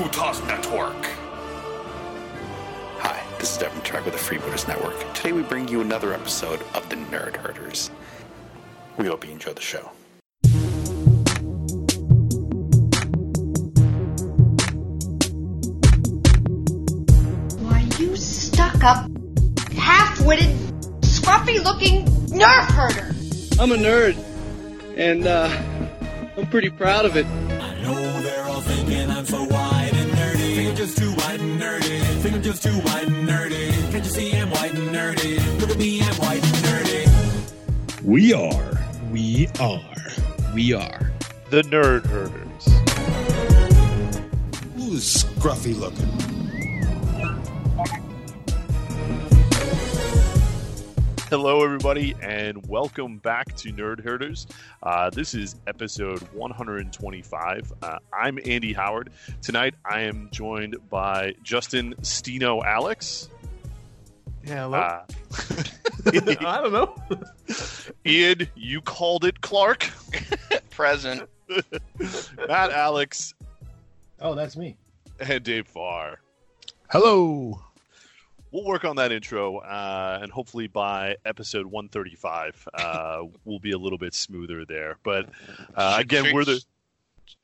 Freebooter's Network. Hi, this is Devin Track with the Freebooters Network. Today we bring you another episode of the Nerd Herders. We hope you enjoy the show. Why, you stuck up, half witted, scruffy looking nerf herder. I'm a nerd, and uh, I'm pretty proud of it. Just too white and nerdy. Think I'm just too white and nerdy. Can't you see I'm white and nerdy? Look at me, I'm white and nerdy. We are. We are. We are. The Nerd Herders. Who's scruffy looking? Hello, everybody, and welcome back to Nerd Herders. Uh, this is episode 125. Uh, I'm Andy Howard. Tonight, I am joined by Justin Stino Alex. Yeah, hello. Uh, I don't know. Ian, you called it Clark. Present. Matt Alex Oh, that's me. and Dave Farr. Hello. We'll work on that intro, uh, and hopefully by episode 135, uh, we'll be a little bit smoother there. But uh, again, should- we're the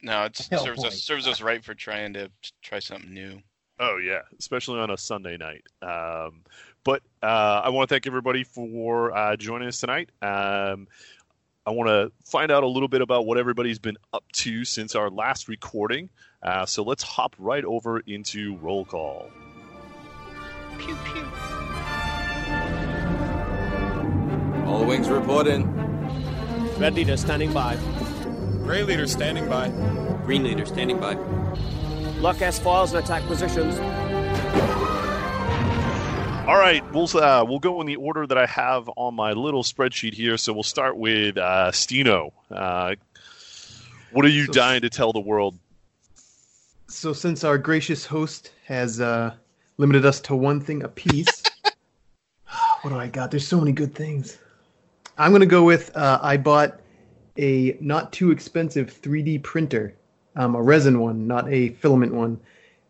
No, it Oh, serves boy. us serves us right for trying to try something new. Oh yeah, especially on a Sunday night. Um, but uh, I want to thank everybody for uh, joining us tonight. Um, I want to find out a little bit about what everybody's been up to since our last recording. Uh, so let's hop right over into roll call. Pew pew. All wings reporting. Red leader standing by. Gray leader standing by. Green leader standing by. Lock S foils and attack positions. All right, we'll uh, we'll go in the order that I have on my little spreadsheet here. So we'll start with uh, Stino. Uh, what are you So- dying to tell the world? So, since our gracious host has uh, limited us to one thing a piece. what do I got? There's so many good things. I'm going to go with uh, I bought a not too expensive 3D printer, um, a resin one, not a filament one.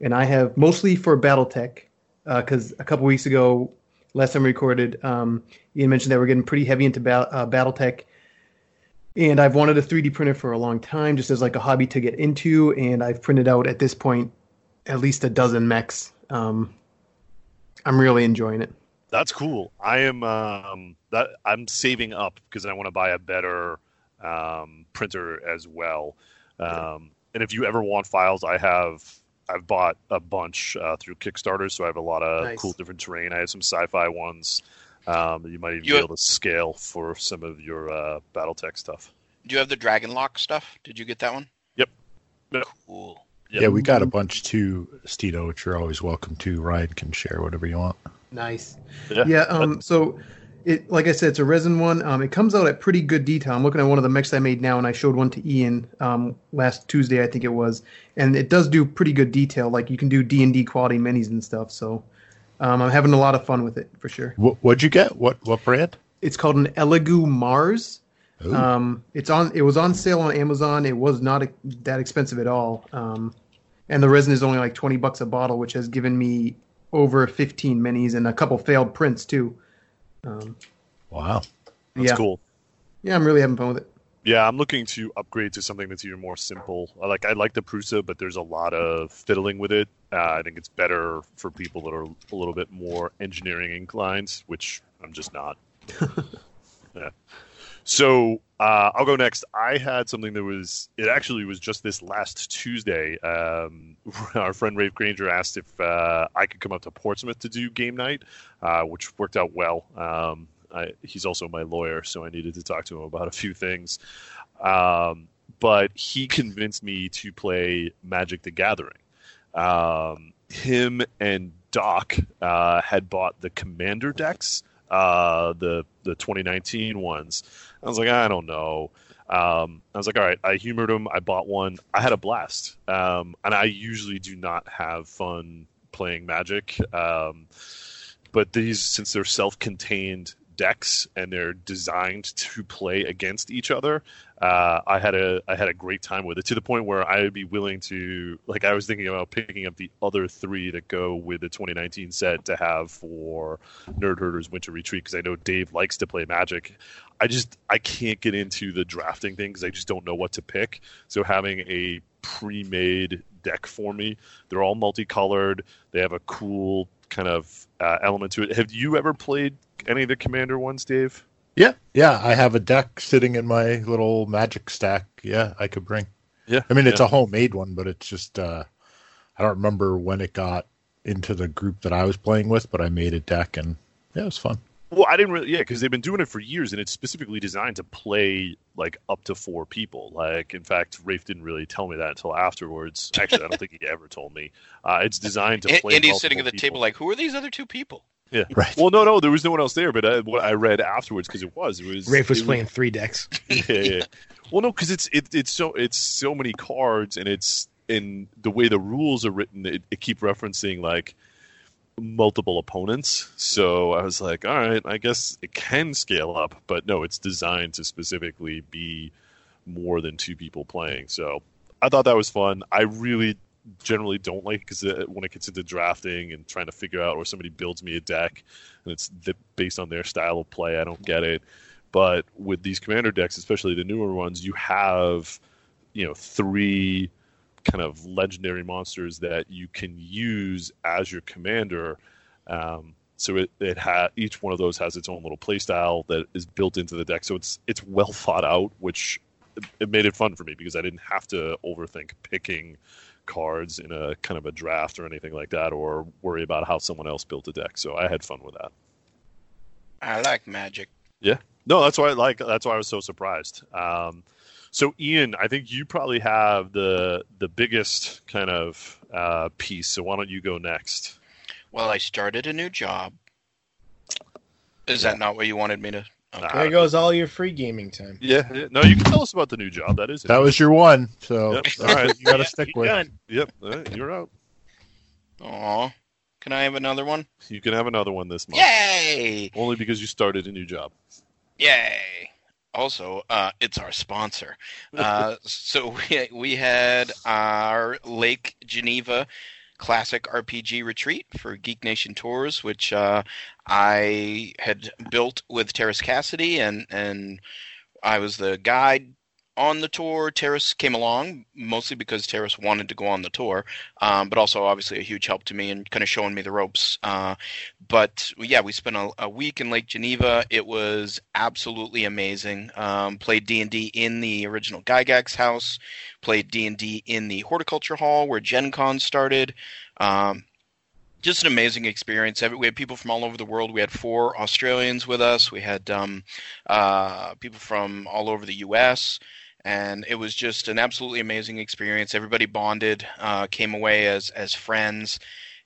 And I have mostly for Battletech, because a couple weeks ago, last time we recorded, um, Ian mentioned that we're getting pretty heavy into ba- uh, Battletech and I've wanted a 3D printer for a long time, just as like a hobby to get into. And I've printed out at this point at least a dozen mechs. Um, I'm really enjoying it. That's cool. I am um, that I'm saving up because I want to buy a better um, printer as well. Um, and if you ever want files, I have I've bought a bunch uh, through Kickstarter, so I have a lot of Nice. cool different terrain. I have some sci-fi ones. Um, that you might even You be have- able to scale for some of your uh, BattleTech stuff. Do you have the Dragonlock stuff? Did you get that one? Yep. Yep. Cool. Yep. Yeah, we got a bunch too, Stino, which you're always welcome to. Ryan can share whatever you want. Nice. Yeah. Yeah. Um. So, it like I said, it's a resin one. Um. It comes out at pretty good detail. I'm looking at one of the mechs I made now, and I showed one to Ian um last Tuesday, I think it was, and it does do pretty good detail. Like you can do D and D quality minis and stuff. So, um, I'm having a lot of fun with it for sure. What, what'd you get? What what brand? It's called an Elegoo Mars. Ooh. Um, it's on. It was on sale on Amazon. It was not e- that expensive at all. Um, and the resin is only like twenty bucks a bottle, which has given me over fifteen minis and a couple failed prints too. Um, wow. That's yeah, cool. yeah, I'm really having fun with it. Yeah, I'm looking to upgrade to something that's even more simple. I Like I like the Prusa, but there's a lot of fiddling with it. Uh, I think it's better for people that are a little bit more engineering inclined, which I'm just not. yeah. So uh, I'll go next. I had something that was it actually was just this last Tuesday. Um, our friend Rafe Granger asked if uh, I could come up to Portsmouth to do game night, uh, which worked out well. Um, I, he's also my lawyer, so I needed to talk to him about a few things. Um, but he convinced me to play Magic the Gathering. Um, him and Doc uh, had bought the Commander decks, uh, the the 2019 ones. I was like, I don't know. Um, I was like, all right. I humored him. I bought one. I had a blast. Um, and I usually do not have fun playing Magic. Um, but these, since they're self-contained decks and they're designed to play against each other, uh, I had a I had a great time with it to the point where I would be willing to like I was thinking about picking up the other three that go with the 2019 set to have for Nerd Herders Winter Retreat because I know Dave likes to play Magic. I just I can't get into the drafting thing because I just don't know what to pick. So having a pre-made deck for me, they're all multicolored. They have a cool kind of uh, element to it. Have you ever played any of the Commander ones, Dave? Yeah, yeah. I have a deck sitting in my little magic stack. Yeah, I could bring. Yeah, I mean it's yeah. a homemade one, but it's just uh, I don't remember when it got into the group that I was playing with, but I made a deck and yeah, it was fun. Well, I didn't really, yeah, because they've been doing it for years, and it's specifically designed to play like up to four people. Like, in fact, Rafe didn't really tell me that until afterwards. Actually, I don't think he ever told me. Uh, it's designed to play. And- play. Andy's sitting at the multiple table like, who are these other two people? Yeah, Right. Well, no, no, there was no one else there, but I, what I read afterwards because it was, it was Rafe was playing three decks. yeah, yeah. Well, no, because it's it, it's so it's so many cards, and it's in the way the rules are written. It, it keep referencing like multiple opponents. So I was like, all right, I guess it can scale up, but no, it's designed to specifically be more than two people playing. So I thought that was fun. I really generally don't like because when it gets into drafting and trying to figure out, or somebody builds me a deck and it's based on their style of play, I don't get it. But with these commander decks, especially the newer ones, you have you know three kind of legendary monsters that you can use as your commander. Um, so it, it ha- each one of those has its own little playstyle that is built into the deck. So it's it's well thought out, which it made it fun for me because I didn't have to overthink picking cards in a kind of a draft or anything like that, or worry about how someone else built a deck. So I had fun with that. I like magic. Yeah. No, that's why I like. That's why I was so surprised. Um, so Ian, I think you probably have the the biggest kind of uh, piece. So why don't you go next? Well, I started a new job. Is that not what you wanted me to? Okay. There goes all your free gaming time. Yeah. yeah. No, you can tell us about the new job. That is it. That was your one, so Yep. All right. you got to stick with. Done. Yep. All right, you're out. Aw. Can I have another one? You can have another one this month. Yay! Only because you started a new job. Yay! Also, uh, it's our sponsor. Uh, so we, we had our Lake Geneva Classic RPG retreat for Geek Nation Tours, which uh, I had built with Teras Cassidy, and, and I was the guide on the tour. Teras came along mostly because Teras wanted to go on the tour, um, but also obviously a huge help to me and kind of showing me the ropes. Uh, but yeah, we spent a, a week in Lake Geneva. It was absolutely amazing. Um, played D and D in the original Gygax house. Played D and D in the horticulture hall where Gen Con started. Um, just an amazing experience. We had people from all over the world. We had four Australians with us. We had um, uh, people from all over the U.S. And it was just an absolutely amazing experience. Everybody bonded, uh, came away as as friends,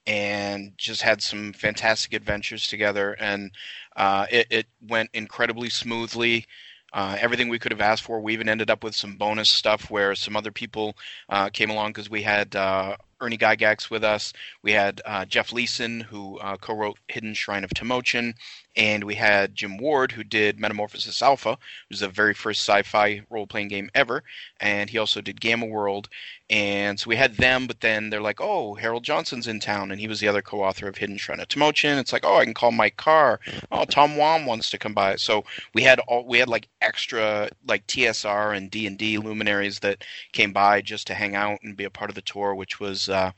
and just had some fantastic adventures together. And uh, it, it went incredibly smoothly. Uh, everything we could have asked for. We even ended up with some bonus stuff where some other people uh, came along because we had uh, Ernie Gygax with us. We had uh, Jeff Leason, who co-wrote Hidden Shrine of Tamoachan, and we had Jim Ward, who did Metamorphosis Alpha, which was the very first sci-fi role-playing game ever, and he also did Gamma World. And so we had them, but then they're like, "Oh, Harold Johnson's in town," and he was the other co-author of Hidden Shrine of Tamoachan. It's like, "Oh, I can call Mike Carr. Oh, Tom Wham wants to come by." So we had all we had like extra like TSR and D and D luminaries that came by just to hang out and be a part of the tour, which was uh,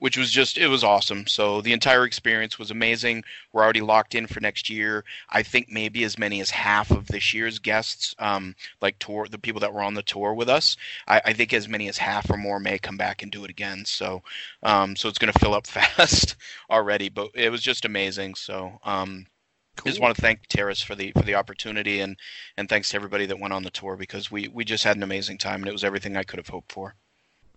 which was just it was awesome. So the entire experience was amazing. We're already locked in for next year. I think maybe as many as half of this year's guests, um, like tour the people that were on the tour with us, I, I think as many as half or more may come back and do it again. So um, so it's going to fill up fast already. But it was just amazing. So. Um, I just want to thank Teras for the for the opportunity and and thanks to everybody that went on the tour because we we just had an amazing time and it was everything I could have hoped for.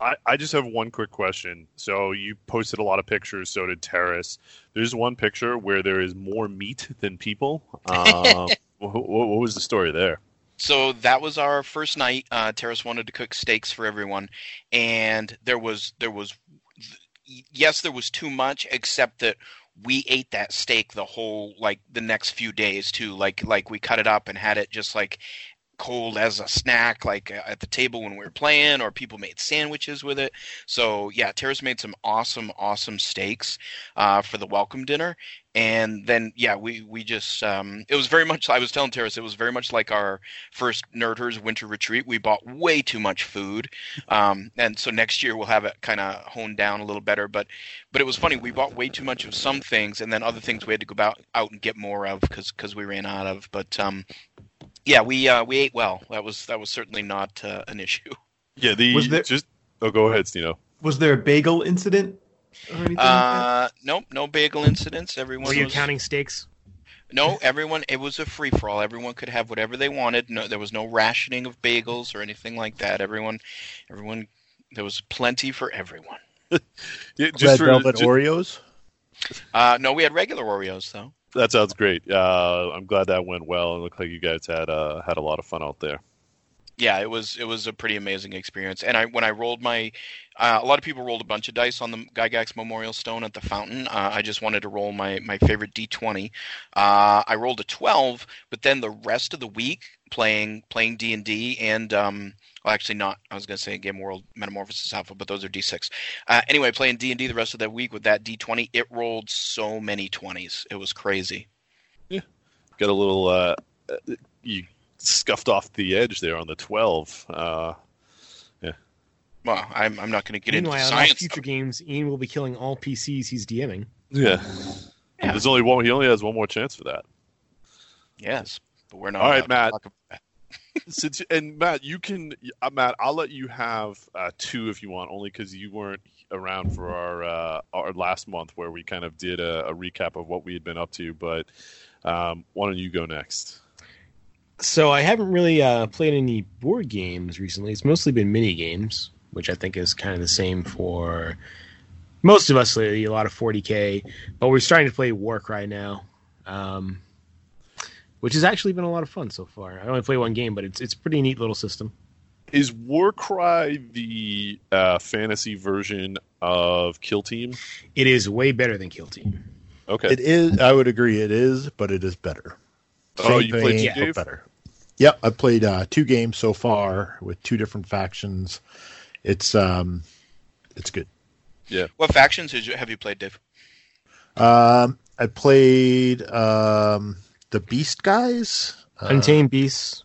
I, I just have one quick question. So you posted a lot of pictures, so did Teras. There's one picture where there is more meat than people. Um, what, what was the story there? So that was our first night. Uh, Teras wanted to cook steaks for everyone, and there was there was yes there was too much, except that we ate that steak the whole like the next few days too. Like like we cut it up and had it just like cold as a snack, like uh, at the table when we were playing, or people made sandwiches with it. So yeah, Teras made some awesome, awesome steaks uh, for the welcome dinner, and then yeah, we we just um, it was very much. I was telling Teras it was very much like our first Nerders winter retreat. We bought way too much food, um, and so next year we'll have it kind of honed down a little better. But but it was funny. We bought way too much of some things, and then other things we had to go about, out and get more of because because we ran out of. But um, yeah, we uh, we ate well. That was that was certainly not uh, an issue. Yeah, the Was there- just oh, go ahead, Stino. Was there a bagel incident or anything? like? Uh, nope, no bagel incidents. Everyone Were you was, counting steaks? No, everyone. It was a free for all. Everyone could have whatever they wanted. No, there was no rationing of bagels or anything like that. Everyone, everyone. There was plenty for everyone. Yeah, just Red for, Velvet ju- Oreos. Uh, no, we had regular Oreos though. That sounds great. Uh, I'm glad that went well. It looked like you guys had uh, had a lot of fun out there. yeah, it was it was a pretty amazing experience. And I when I rolled my, uh, a lot of people rolled a bunch of dice on the Gygax Memorial Stone at the fountain. Uh, I just wanted to roll my my favorite D20. Uh, I rolled a 12, but then the rest of the week playing playing D and D and um, well, actually not. I was gonna say Gamma World Metamorphosis Alpha, but those are D6. Uh, anyway, playing D and D the rest of that week with that D20, it rolled so many 20s. It was crazy. Yeah, got a little. Uh, uh, you scuffed off the edge there on the 12. Uh, yeah. Well, I'm I'm not going to get into Meanwhile, in all science. future games, Ian will be killing all PCs he's DMing. yeah. There's only one. He only has one more chance for that. Yes, but we're not. All right, allowed to Matt. talk about that. Since and Matt, you can uh, Matt, I'll let you have uh, two if you want, only because you weren't around for our uh, our last month where we kind of did a, a recap of what we had been up to. But um, why don't you go next? So I haven't really uh, played any board games recently. It's mostly been mini games, which I think is kind of the same for most of us lately. A lot of 40k, but we're starting to play Warcry now, um, which has actually been a lot of fun so far. I only play one game, but it's it's a pretty neat little system. Is Warcry the uh, fantasy version of Kill Team? It is way better than Kill Team. Okay. It is. I would agree. It is, but it is better. Oh, Same you played vein, two, but Dave? better. Yep, I played uh, two games so far with two different factions. It's um, it's good. Yeah. What factions you, have you played, Dave? Um, I played um the Beast guys, uh, Untamed Beasts.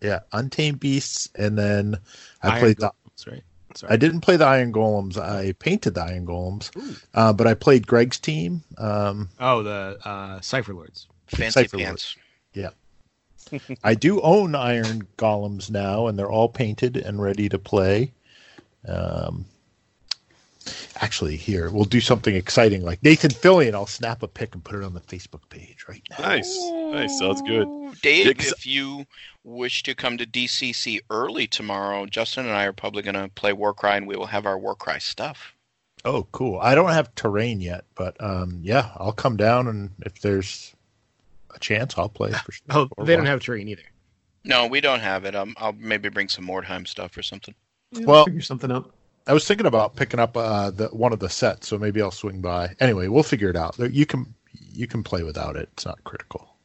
yeah, Untamed Beasts, and then I Iron played the. Right? Sorry. I didn't play the Iron Golems. I painted the Iron Golems, uh, but I played Greg's team. Um, Oh, the uh, Cypher Lords. Fancy Cypher pants. Yeah. I do own iron golems now, and they're all painted and ready to play. Um, actually, here we'll do something exciting like Nathan Fillion. I'll snap a pic and put it on the Facebook page right now. Nice, nice. Sounds good. Dave, Yeah, 'cause- if you wish to come to DCC early tomorrow, Justin and I are probably going to play Warcry, and we will have our Warcry stuff. Oh, cool. I don't have terrain yet, but um, yeah, I'll come down, and if there's a chance, I'll play for sure. Oh, Or they don't watch. have terrain either. No, we don't have it. Um, I'll maybe bring some Mordheim stuff or something. Well, figure something out. I was thinking about picking up uh, the one of the sets, so maybe I'll swing by. Anyway, we'll figure it out. You can you can play without it. It's not critical.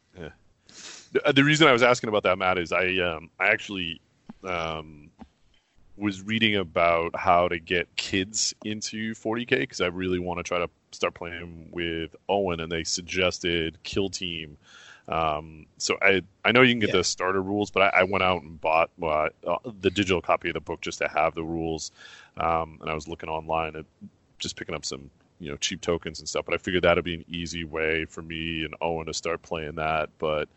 The, the reason I was asking about that, Matt, is I um, I actually um, was reading about how to get kids into 40k because I really want to try to start playing with Owen, and they suggested Kill Team. Um, so I I know you can get Yeah. the starter rules, but I, I went out and bought uh, uh, the digital copy of the book just to have the rules, um, and I was looking online and just picking up some you know cheap tokens and stuff. But I figured that'd be an easy way for me and Owen to start playing that, but.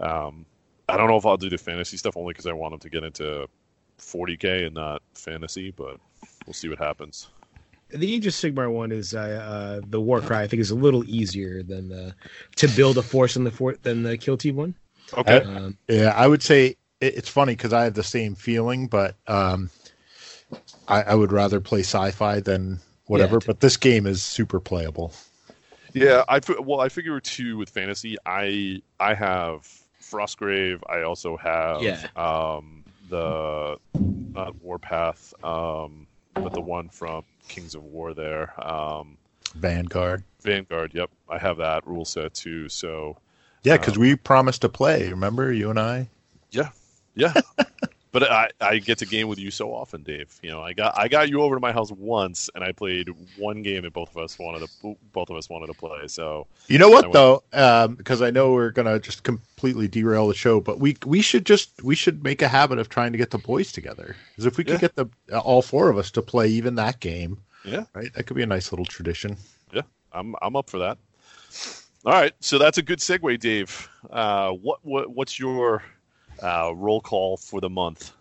Um, I don't know if I'll do the fantasy stuff only because I want him to get into 40k and not fantasy, but we'll see what happens. The Age of Sigmar one is uh, uh, the Warcry. I think is a little easier than the to build a force in the fort than the Kill Team one. Okay. Um, Yeah, I would say it, it's funny because I have the same feeling, but um, I, I would rather play sci-fi than whatever. Yeah, but this game is super playable. Yeah, I well, I figure too with fantasy. I I have Frostgrave. I also have Yeah. um, the not Warpath, um, but the one from Kings of War there. Um, Vanguard. Vanguard. Yep, I have that rule set too. So Yeah, because we promised to play. Remember, you and I. yeah, yeah. but I, I get to game with you so often, Dave. You know, I got I got you over to my house once, and I played one game, and both of us wanted to both of us wanted to play. So You know what though, um, because I know we're gonna just completely derail the show, but we we should just we should make a habit of trying to get the boys together. Because if we could Yeah. get the all four of us to play even that game, yeah, right, that could be a nice little tradition. yeah, I'm I'm up for that. All right, so that's a good segue, Dave. Uh, what what what's your uh, roll call for the month?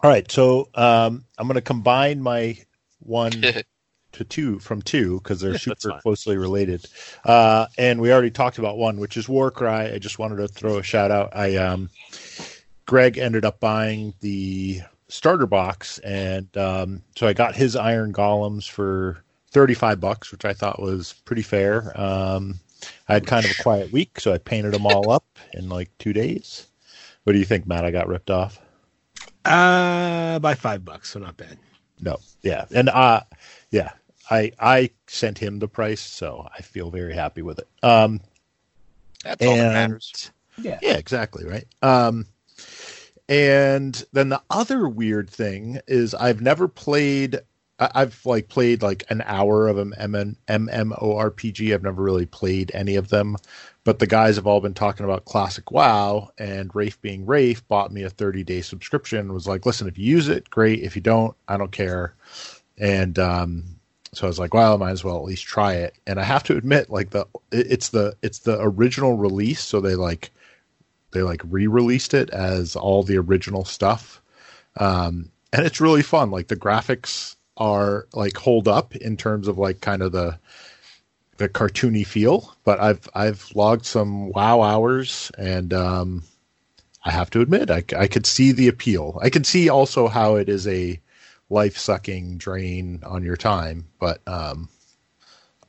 All right, so um, I'm going to combine my one to two from two because they're super closely related. Uh, and we already talked about one, which is Warcry. I just wanted to throw a shout out. I um, Greg ended up buying the starter box, and um, so I got his Iron Golems for 35 bucks, which I thought was pretty fair. Um, I had kind of a quiet week, so I painted them all up in like two days. What do you think, Matt? I got ripped off. Uh, by five bucks, so not bad. No, yeah, and uh, yeah, I I sent him the price, so I feel very happy with it. Um, That's all that matters. Yeah. yeah, exactly right. Um, and then the other weird thing is I've never played. I've like played like an hour of an MMORPG. I've never really played any of them, but the guys have all been talking about classic WoW. And Rafe, being Rafe, bought me a 30 day subscription. Was like, listen, if you use it, great. If you don't, I don't care. And um, so I was like, well, I might as well at least try it. And I have to admit, like the it's the it's the original release, so they like they like re-released it as all the original stuff um and it's really fun like the graphics are like hold up in terms of like kind of the the cartoony feel but i've i've logged some wow hours and um i have to admit i, I could see the appeal. I could see also how it is a life sucking drain on your time but um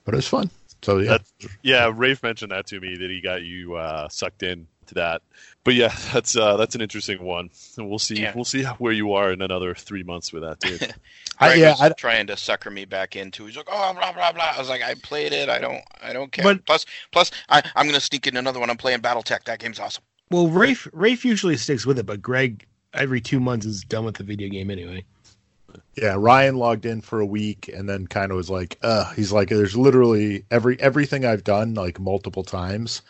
but it was fun. So yeah. That's, yeah, Rafe mentioned that to me that he got you uh, sucked in to that. But yeah, that's uh, that's an interesting one, and we'll see Yeah. we'll see where you are in another three months with that too. I, Greg yeah was I, trying to sucker me back into. He's like, oh, blah blah blah. I was like, I played it. I don't, I don't care. But- plus, plus, I, I'm gonna sneak in another one. I'm playing BattleTech. That game's awesome. Well, Rafe Rafe usually sticks with it, but Greg every two months is done with the video game anyway. yeah ryan logged in for a week and then kind of was like uh he's like there's literally every everything i've done like multiple times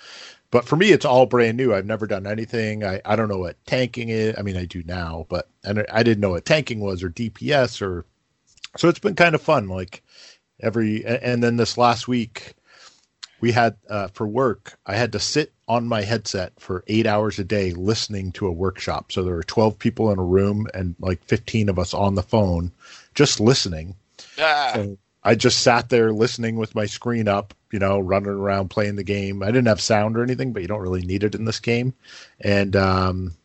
but for me it's all brand new. I've never done anything. I i don't know what tanking is. I mean i do now but and i didn't know what tanking was or dps or so it's been kind of fun like every and then this last week we had uh, for work i had to sit on my headset for eight hours a day listening to a workshop. So there were 12 people in a room and like 15 of us on the phone just listening. Ah, so i just sat there listening with my screen up you know running around playing the game i didn't have sound or anything but you don't really need it in this game and um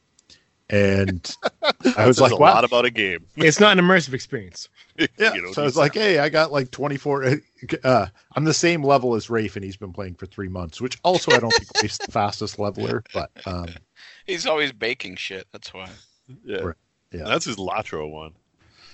and i was like a wow lot about a game. It's not an immersive experience. yeah. You know, so I was these- like, hey, I got like 24. Uh, I'm the same level as Rafe, and he's been playing for three months, which also I don't think Rafe's the fastest leveler, but um, he's always baking shit. That's why. yeah. Right. Yeah. that's his Latro one.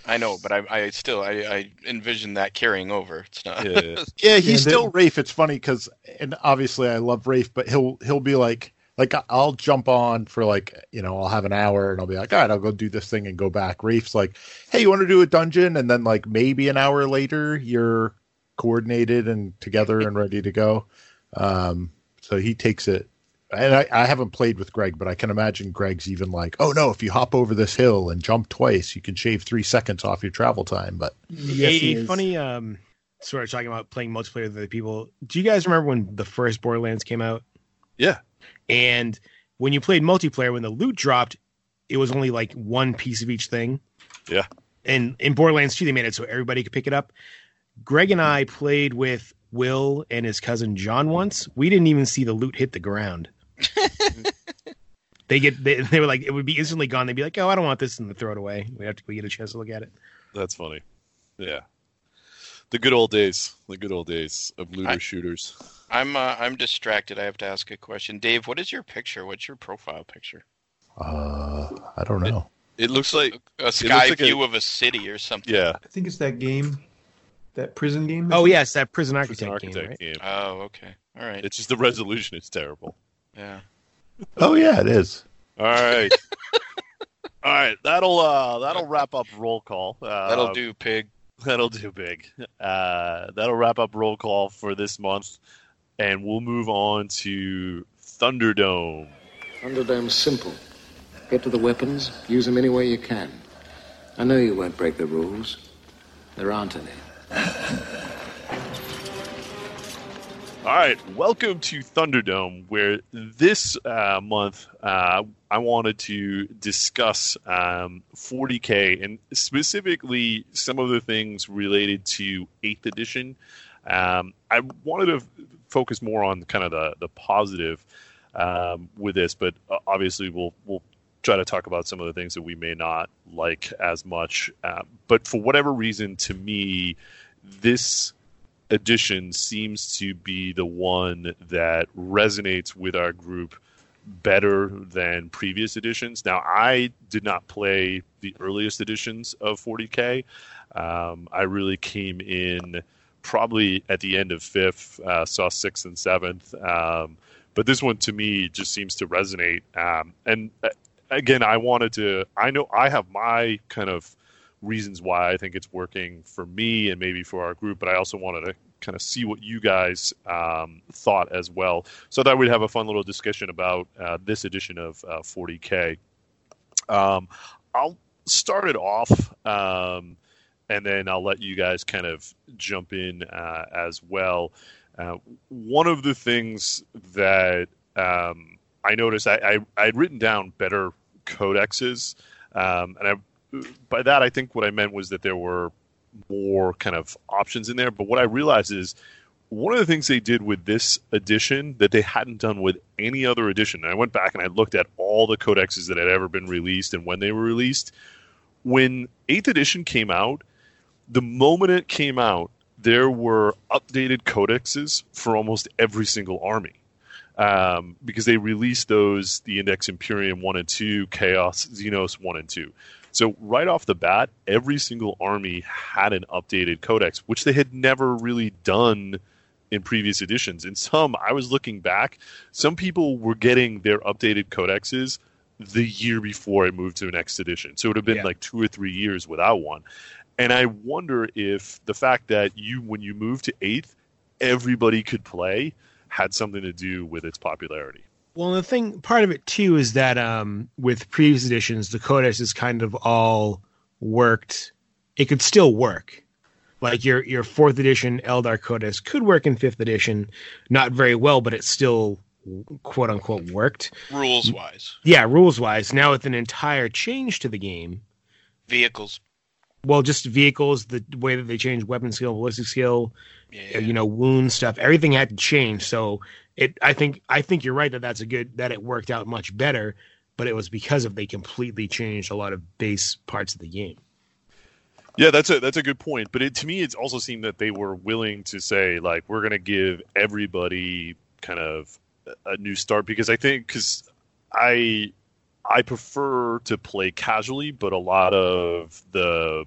I know, but I, I still, I, I envision that carrying over. It's not. Yeah, yeah. yeah, he's Yeah, still the- Rafe. It's funny because, and obviously I love Rafe, but he'll he'll be like, like I'll jump on for like you know I'll have an hour and I'll be like, all right, I'll go do this thing and go back. Rafe's like, hey, you want to do a dungeon? And then like maybe an hour later you're coordinated and together and ready to go. Um, so he takes it. And I, I haven't played with Greg, but I can imagine Greg's even like, oh no, if you hop over this hill and jump twice, you can shave three seconds off your travel time. But Yes, a, a funny um sort of talking about playing multiplayer with other people. Do you guys remember when the first Borderlands came out? Yeah. And when you played multiplayer, when the loot dropped, it was only like one piece of each thing. Yeah. And in Borderlands 2, they made it so everybody could pick it up. Greg and I played with Will and his cousin John once. We didn't even see the loot hit the ground. they get they, they were like it would be instantly gone. They'd be like, "Oh, I don't want this," and they throw it away. We have to we get a chance to look at it. That's funny. Yeah. The good old days. The good old days of looter I- shooters. I'm, uh, I'm distracted. I have to ask a question. Dave, what is your picture? What's your profile picture? uh, I don't know. It looks like A sky like a- view of a city or something. yeah. I think it's that game. That prison game. Oh yes, that prison architect, Prison game, right? game. Oh, okay. All right. It's just the resolution is terrible. Yeah. Oh yeah, it is. All right. All right, that'll uh that'll wrap up roll call. Uh, That'll do, pig. That'll do big. Uh, that'll wrap up roll call for this month, and we'll move on to Thunderdome. Thunderdome's simple. Get to the weapons, use them any way you can. I know you won't break the rules. There aren't any. All right, welcome to Thunderdome, where this uh, month uh, I wanted to discuss um, 40k and specifically some of the things related to 8th edition. Um, I wanted to focus more on kind of the, the positive um, with this, but uh, obviously we'll we'll try to talk about some of the things that we may not like as much. Uh, but for whatever reason, to me, this edition seems to be the one that resonates with our group better than previous editions. Now, I did not play the earliest editions of 40k. Um, I really came in probably at the end of fifth, uh, saw sixth and seventh. Um, but this one to me just seems to resonate. Um, and uh, again, I wanted to, I know I have my kind of reasons why I think it's working for me and maybe for our group, but I also wanted to kind of see what you guys um, thought as well. So that we'd have a fun little discussion about uh, this edition of uh, 40K. Um, I'll start it off, um, and then I'll let you guys kind of jump in uh, as well. Uh, one of the things that um, I noticed, I, I I'd written down better codexes, um, and I by that I think what I meant was that there were more kind of options in there. But what I realized is one of the things they did with this edition that they hadn't done with any other edition. And I went back and I looked at all the codexes that had ever been released and when they were released. When 8th edition came out, the moment it came out, there were updated codexes for almost every single army. Um, because they released those, the Index Imperium 1 and 2, Chaos, Xenos 1 and 2. So right off the bat, every single army had an updated codex, which they had never really done in previous editions. And some, I was looking back, some people were getting their updated codexes the year before it moved to the next edition. So it would have been Yeah. like two or three years without one. And I wonder if the fact that you, when you moved to eighth, everybody could play had something to do with its popularity. Well, the thing, part of it too, is that um, with previous editions, the codex is kind of all worked. It could still work. Like your your fourth edition Eldar codex could work in fifth edition, not very well, but it still quote unquote worked. Rules wise, Yeah, rules wise. Now with an entire change to the game, vehicles. well, just vehicles, the way that they changed weapon skill, ballistic skill, Yeah. you know, wound stuff, everything had to change. So it, I think, I think you're right that that's a good that it worked out much better, but it was because of they completely changed a lot of base parts of the game. Yeah, that's a that's a good point. But it, to me, it also seemed that they were willing to say like we're going to give everybody kind of a new start because I think because I I prefer to play casually, but a lot of the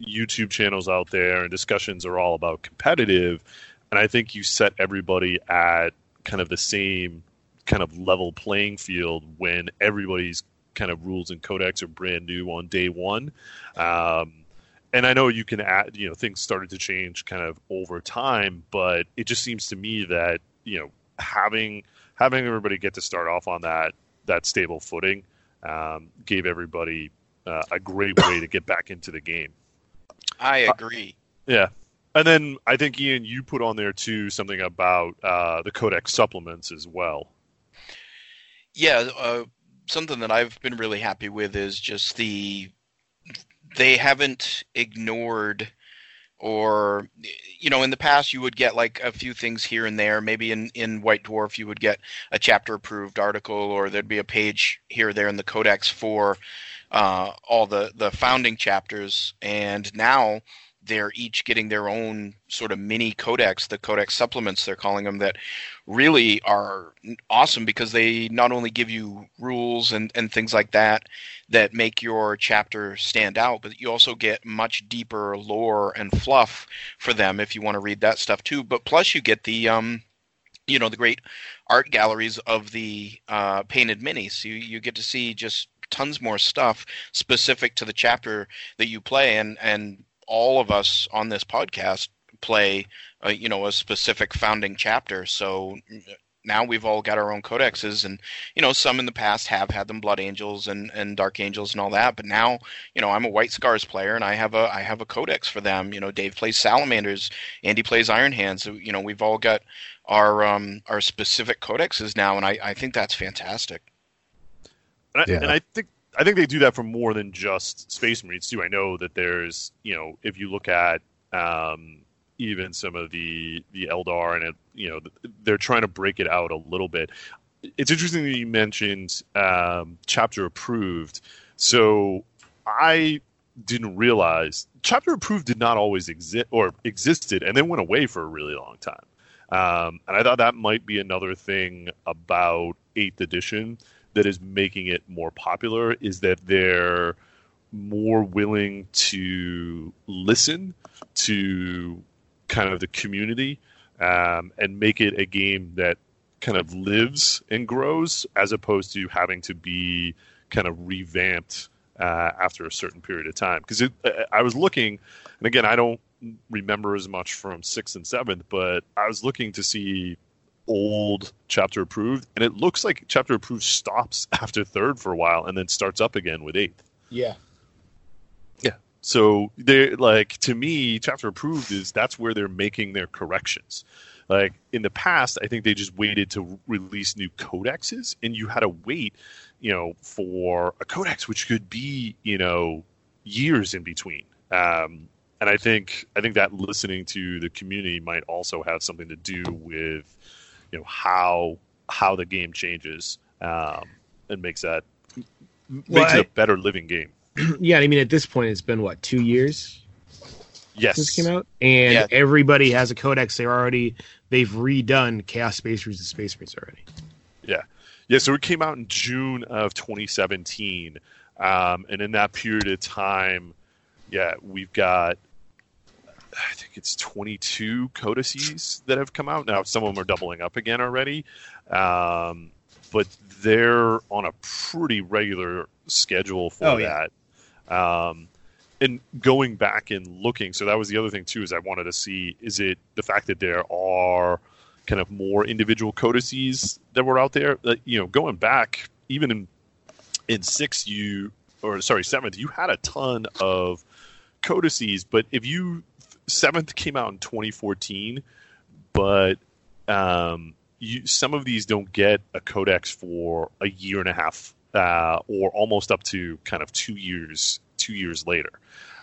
YouTube channels out there and discussions are all about competitive, and I think you set everybody at kind of the same kind of level playing field when everybody's kind of rules and codex are brand new on day one. Um, and I know you can add, you know, things started to change kind of over time, but it just seems to me that you know having having everybody get to start off on that that stable footing um, gave everybody uh, a great way to get back into the game. I agree. Yeah. And then I think Ian, you put on there too something about uh, the codex supplements as well. Yeah, uh, something that I've been really happy with is just the they haven't ignored or you know in the past you would get like a few things here and there maybe in in white dwarf you would get a chapter approved article or there'd be a page here or there in the codex for uh, all the the founding chapters and now they're each getting their own sort of mini codex, the codex supplements they're calling them, that really are awesome because they not only give you rules and, and things like that that make your chapter stand out, but you also get much deeper lore and fluff for them if you want to read that stuff too. But plus you get the um you know the great art galleries of the uh, painted minis. You you get to see just tons more stuff specific to the chapter that you play, and and all of us on this podcast play, uh, you know, a specific founding chapter. So now we've all got our own codexes and you know some in the past have had them blood angels and and dark angels and all that but now you know i'm a white scars player and i have a i have a codex for them you know dave plays salamanders andy plays iron hands so, you know we've all got our um our specific codexes now and i i think that's fantastic And I, Yeah. and I think I think they do that for more than just Space Marines too. I know that there's you know if you look at um, even some of the the Eldar and it, you know they're trying to break it out a little bit. It's interesting that you mentioned um, chapter approved. So I didn't realize chapter approved did not always exist or existed and then went away for a really long time. Um, and I thought that might be another thing about eighth edition that is making it more popular is that they're more willing to listen to kind of the community um, and make it a game that kind of lives and grows as opposed to having to be kind of revamped uh, after a certain period of time. Because I was looking, and again, I don't remember as much from sixth and seventh, but I was looking to see old chapter approved, and it looks like chapter approved stops after third for a while and then starts up again with eighth. Yeah. Yeah. So they're like to me, chapter approved is that's where they're making their corrections. Like in the past, I think they just waited to release new codexes, and you had to wait, you know, for a codex, which could be, you know, years in between. Um, and I think I think that listening to the community might also have something to do with, you know, how how the game changes um, and makes that makes Well, it I- a better living game. yeah, I mean, at this point, it's been what two years Yes. since it came out, and Yeah. everybody has a codex. They're already they've redone Chaos Space Marines and Space Marines already. Yeah. Yeah, so it came out in June of 2017. Um, and in that period of time, yeah, we've got, I think it's 22 codices that have come out. Now, some of them are doubling up again already. Um, but they're on a pretty regular schedule for Oh, yeah. that. Um, and going back and looking, so that was the other thing too, is I wanted to see is it the fact that there are kind of more individual codices that were out there. Like, you know, going back even in in six, you or sorry seventh, you had a ton of codices, but if you seventh came out in 2014, but um, you, some of these don't get a codex for a year and a half uh, or almost up to kind of two years two years later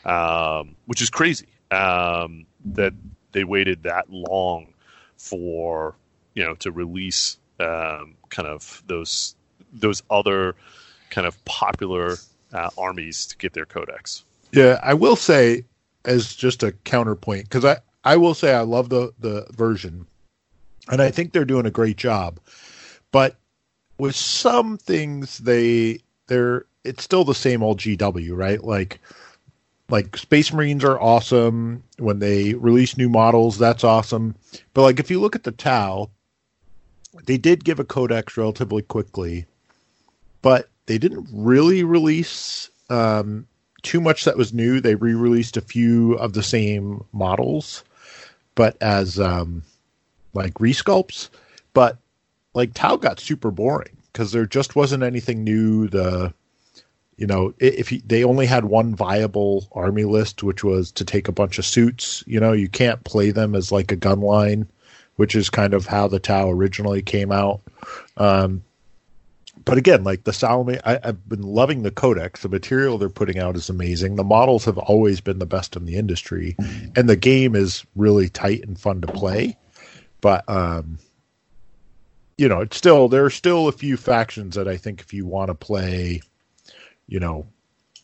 um, which is crazy um, that they waited that long for you know to release um, kind of those those other kind of popular uh, armies to get their codex. Yeah, I will say as just a counterpoint because I I will say I love the the version, and I think they're doing a great job, but with some things they they're it's still the same old GW right? Like like Space Marines are awesome. When they release new models that's awesome. But like if you look at the Tau they did give a codex relatively quickly but they didn't really release um, too much that was new. They re-released a few of the same models, but as um, like resculpts. But like Tau got super boring because there just wasn't anything new. The you know if they only had one viable army list, which was to take a bunch of suits. You know you can't play them as like a gun line, which is kind of how the Tau originally came out. Um, but again, like the Salome, I, I've been loving the codex. The material they're putting out is amazing. The models have always been the best in the industry, and the game is really tight and fun to play. But um, you know, it's still there are still a few factions that I think if you want to play, you know,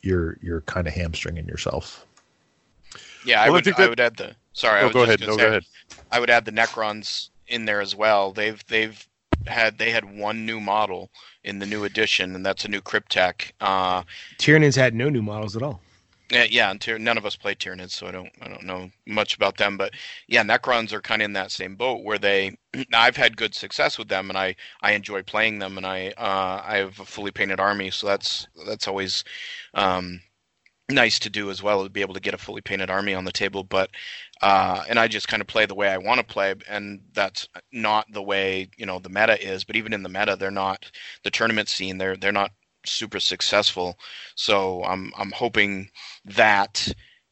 you're you're kind of hamstringing yourself. Yeah, I Well, I would. I, that- would add the. Sorry, I Oh, was go just ahead. No, say, go ahead. I would add the Necrons in there as well. They've they've had they had one new model in the new edition, and that's a new Cryptek. Uh, Tyranids had no new models at all. yeah, yeah. And Tyr- none of us play Tyranids, so I don't I don't know much about them. But yeah, Necrons are kind of in that same boat where they. I've had good success with them, and I I enjoy playing them, and I uh, I have a fully painted army, so that's that's always. Um, nice to do as well to be able to get a fully painted army on the table but uh and i just kind of play the way i want to play and that's not the way you know the meta is but even in the meta they're not the tournament scene they're they're not super successful. So i'm i'm hoping that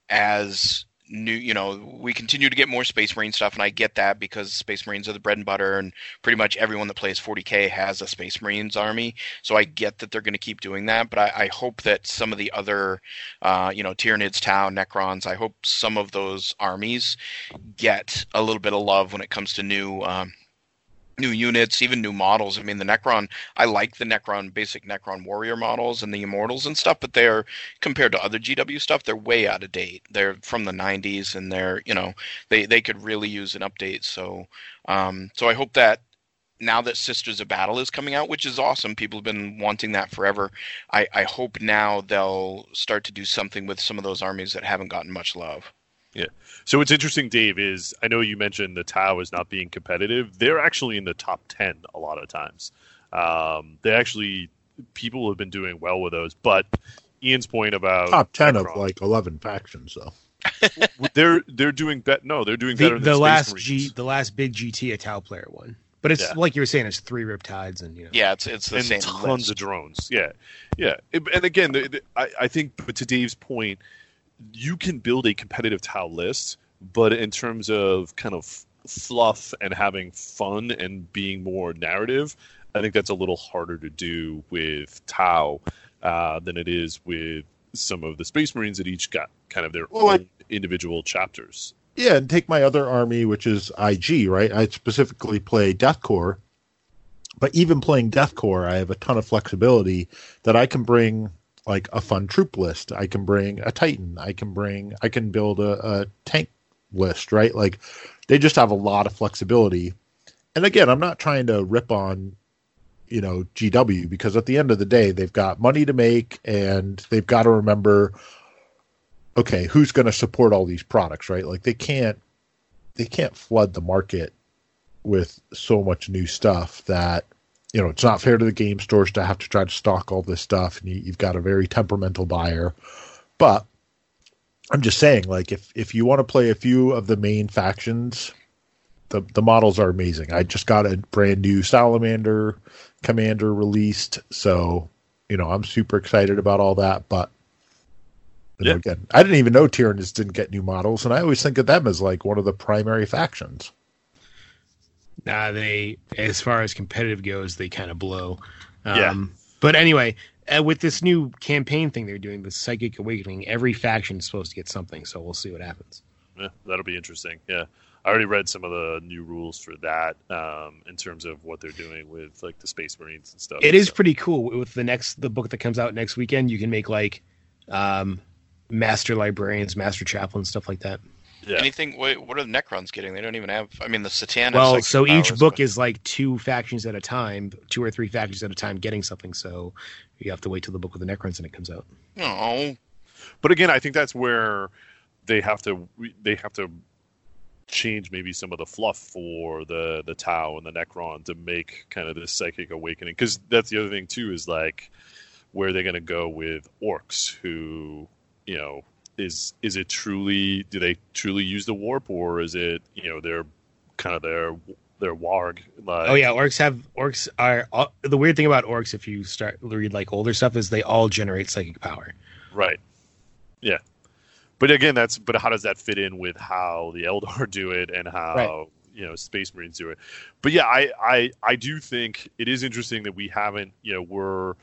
as new you know we continue to get more space marine stuff and i get that because space marines are the bread and butter and pretty much everyone that plays 40k has a space marines army. So i get that they're going to keep doing that but I, I hope that some of the other uh, you know tyranids tau necrons i hope some of those armies get a little bit of love when it comes to new um, new units, even new models. I mean, the Necron, I like the Necron, basic Necron warrior models and the Immortals and stuff, but they're compared to other GW stuff, they're way out of date. They're from the 90s and they're, you know, they, they could really use an update. So, um, so I hope that now that Sisters of Battle is coming out, which is awesome, people have been wanting that forever. I, I hope now they'll start to do something with some of those armies that haven't gotten much love. Yeah. So what's interesting, Dave, is I know you mentioned the Tau is not being competitive. They're actually in the top ten a lot of times. Um, they actually people have been doing well with those. But Ian's point about Top ten Necron, of like eleven factions, though. they're they're doing bet. No, they're doing The, better than the Space last Marines. G, the last big GT a Tau player one, but it's Yeah. like you were saying, it's three Riptides and you know. Yeah, it's it's the and same tons list. of drones. Yeah, yeah. It- and again, the, the, I, I think, but to Dave's point, you can build a competitive Tau list, but in terms of kind of fluff and having fun and being more narrative, I think that's a little harder to do with Tau uh, than it is with some of the Space Marines that each got kind of their Well, I- own individual chapters. Yeah, and take my other army, which is IG, right? I specifically play Death Korps. But even playing Death Korps, I have a ton of flexibility that I can bring like a fun troop list. I can bring a Titan. I can bring I can build a, a tank list, right? Like they just have a lot of flexibility. And again, I'm not trying to rip on you know GW because at the end of the day they've got money to make and they've got to remember okay, who's going to support all these products, right? Like they can't they can't flood the market with so much new stuff that you know it's not fair to the game stores to have to try to stock all this stuff, and you, you've got a very temperamental buyer. But I'm just saying, like if if you want to play a few of the main factions, the the models are amazing. I just got a brand new Salamander Commander released, so you know I'm super excited about all that. But you know, Yeah. again, I didn't even know Tyranids didn't get new models, and I always think of them as like one of the primary factions. Nah, they as far as competitive goes, they kind of blow. Yeah. Um, But anyway, uh, with this new campaign thing they're doing, the Psychic Awakening, every faction is supposed to get something. So we'll see what happens. Yeah, that'll be interesting. Yeah, I already read some of the new rules for that um, in terms of what they're doing with like the Space Marines and stuff. It is So- pretty cool. With the next the book that comes out next weekend, you can make like um, master librarians, master chaplains, stuff like that. Yeah. Anything? What, what are the Necrons getting? They don't even have. I mean, the Satan. has well, psychic so each powers, book but- is like two factions at a time, two or three factions at a time getting something. So you have to wait till the book with the Necrons and it comes out. Oh, But again, I think that's where they have to they have to change maybe some of the fluff for the the Tau and the Necron to make kind of this psychic awakening. Because that's the other thing too is like where they're going to go with orcs who you know is is it truly do they truly use the warp or is it you know they're kind of their their warg like Oh yeah, orcs have orcs are all, the weird thing about orcs. If you start read like older stuff, is they all generate psychic power. Right. Yeah. But again, that's but how does that fit in with how the Eldar do it and how Right. you know Space Marines do it? But yeah, I, I I do think it is interesting that we haven't you know we're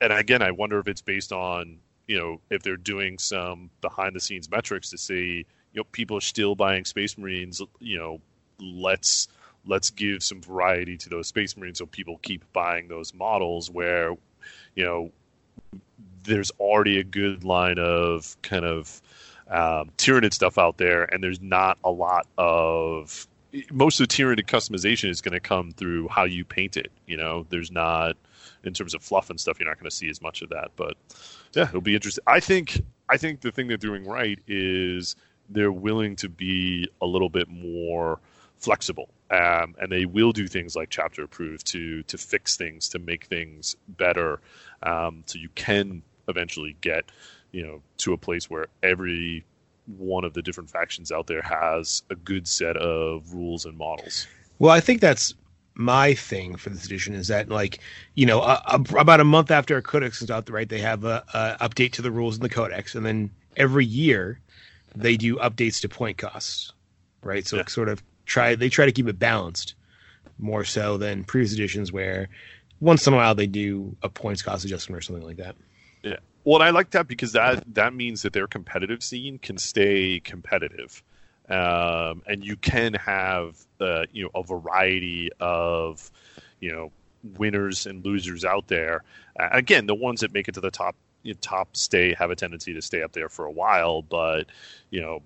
and again I wonder if it's based on you know if they're doing some behind the scenes metrics to see you know people are still buying Space Marines you know let's let's give some variety to those Space Marines so people keep buying those models where you know there's already a good line of kind of um, Tyranid stuff out there, and there's not a lot of most of the Tyranid customization is going to come through how you paint it. You know, there's not in terms of fluff and stuff, you're not going to see as much of that. But yeah, it'll be interesting. I think I think the thing they're doing right is they're willing to be a little bit more flexible, um, and they will do things like chapter approved to to fix things to make things better, um, so you can eventually get you know to a place where every one of the different factions out there has a good set of rules and models. Well, I think that's my thing for this edition is that like you know a, a, about a month after a codex is out, right? They have a, a update to the rules in the codex, and then every year they do updates to point costs, right? So Yeah. sort of try they try to keep it balanced more so than previous editions where once in a while they do a points cost adjustment or something like that. Yeah. Well, and I like that because that that means that their competitive scene can stay competitive, um, and you can have uh, you know a variety of you know winners and losers out there. Uh, again, the ones that make it to the top you know, top stay have a tendency to stay up there for a while, but you know.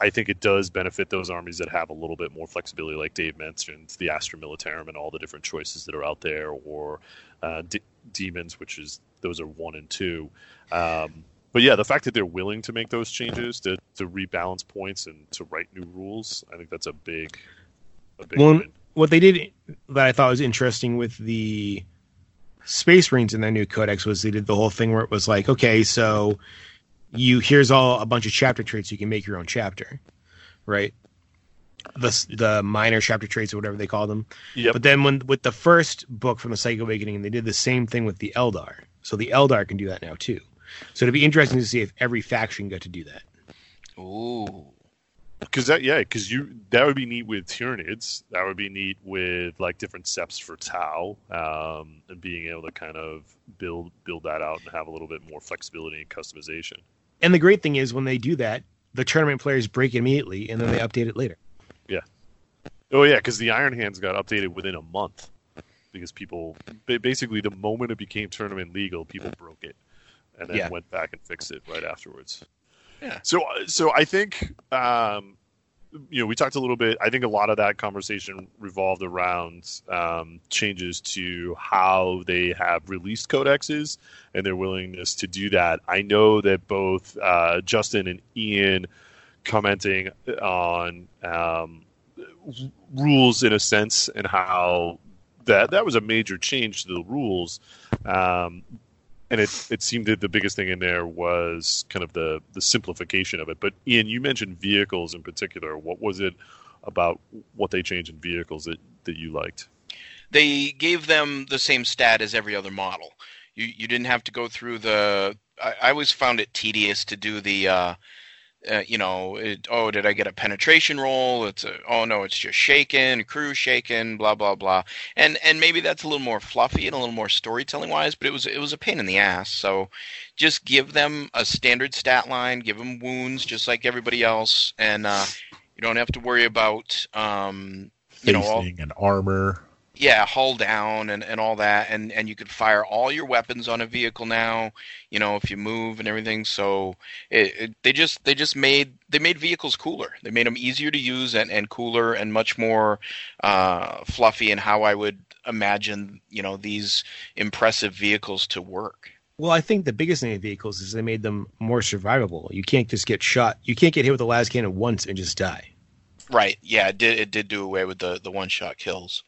I think it does benefit those armies that have a little bit more flexibility, like Dave mentioned, the Astra Militarum and all the different choices that are out there, or uh, D- demons, which is those are one and two. Um, but yeah, the fact that they're willing to make those changes to, to rebalance points and to write new rules, I think that's a big, a big Well, win. what they did that I thought was interesting with the Space Marines in their new codex was they did the whole thing where it was like, okay, so you here's all a bunch of chapter traits you can make your own chapter, right? The the minor chapter traits or whatever they call them. Yep. But then when with the first book from the Psychic Awakening, they did the same thing with the Eldar. So the Eldar can do that now too. So it'd be interesting to see if every faction got to do that. Ooh. Because that, yeah, because you that would be neat with Tyranids. That would be neat with like different steps for Tau, um, and being able to kind of build build that out and have a little bit more flexibility and customization. And the great thing is when they do that, the tournament players break it immediately and then they update it later. Yeah. Oh yeah, because the Iron Hands got updated within a month because people basically the moment it became tournament legal, people broke it and then Yeah. went back and fixed it right afterwards. Yeah. So so I think um, you know we talked a little bit. I think a lot of that conversation revolved around um, changes to how they have released codexes and their willingness to do that. I know that both uh, Justin and Ian commenting on um, rules in a sense and how that that was a major change to the rules um, and it it seemed that the biggest thing in there was kind of the the simplification of it but Ian you mentioned vehicles in particular what was it about what they changed in vehicles that that you liked they gave them the same stat as every other model. You you didn't have to go through the. I, I always found it tedious to do the. Uh, uh, you know, it, oh, did I get a penetration roll? It's a, oh no, it's just shaken, crew shaken, blah blah blah. And and maybe that's a little more fluffy and a little more storytelling wise, but it was it was a pain in the ass. So just give them a standard stat line, give them wounds just like everybody else, and uh, you don't have to worry about um, you know all, and armor. Yeah hull down and, and all that and and you could fire all your weapons on a vehicle now you know if you move and everything so it, it, they just they just made they made vehicles cooler they made them easier to use and, and cooler and much more uh, fluffy and how i would imagine you know these impressive vehicles to work Well, I think the biggest thing in vehicles is they made them more survivable. You can't just get shot. You can't get hit with a las cannon once and just die. right yeah it did it did do away with the the one shot kills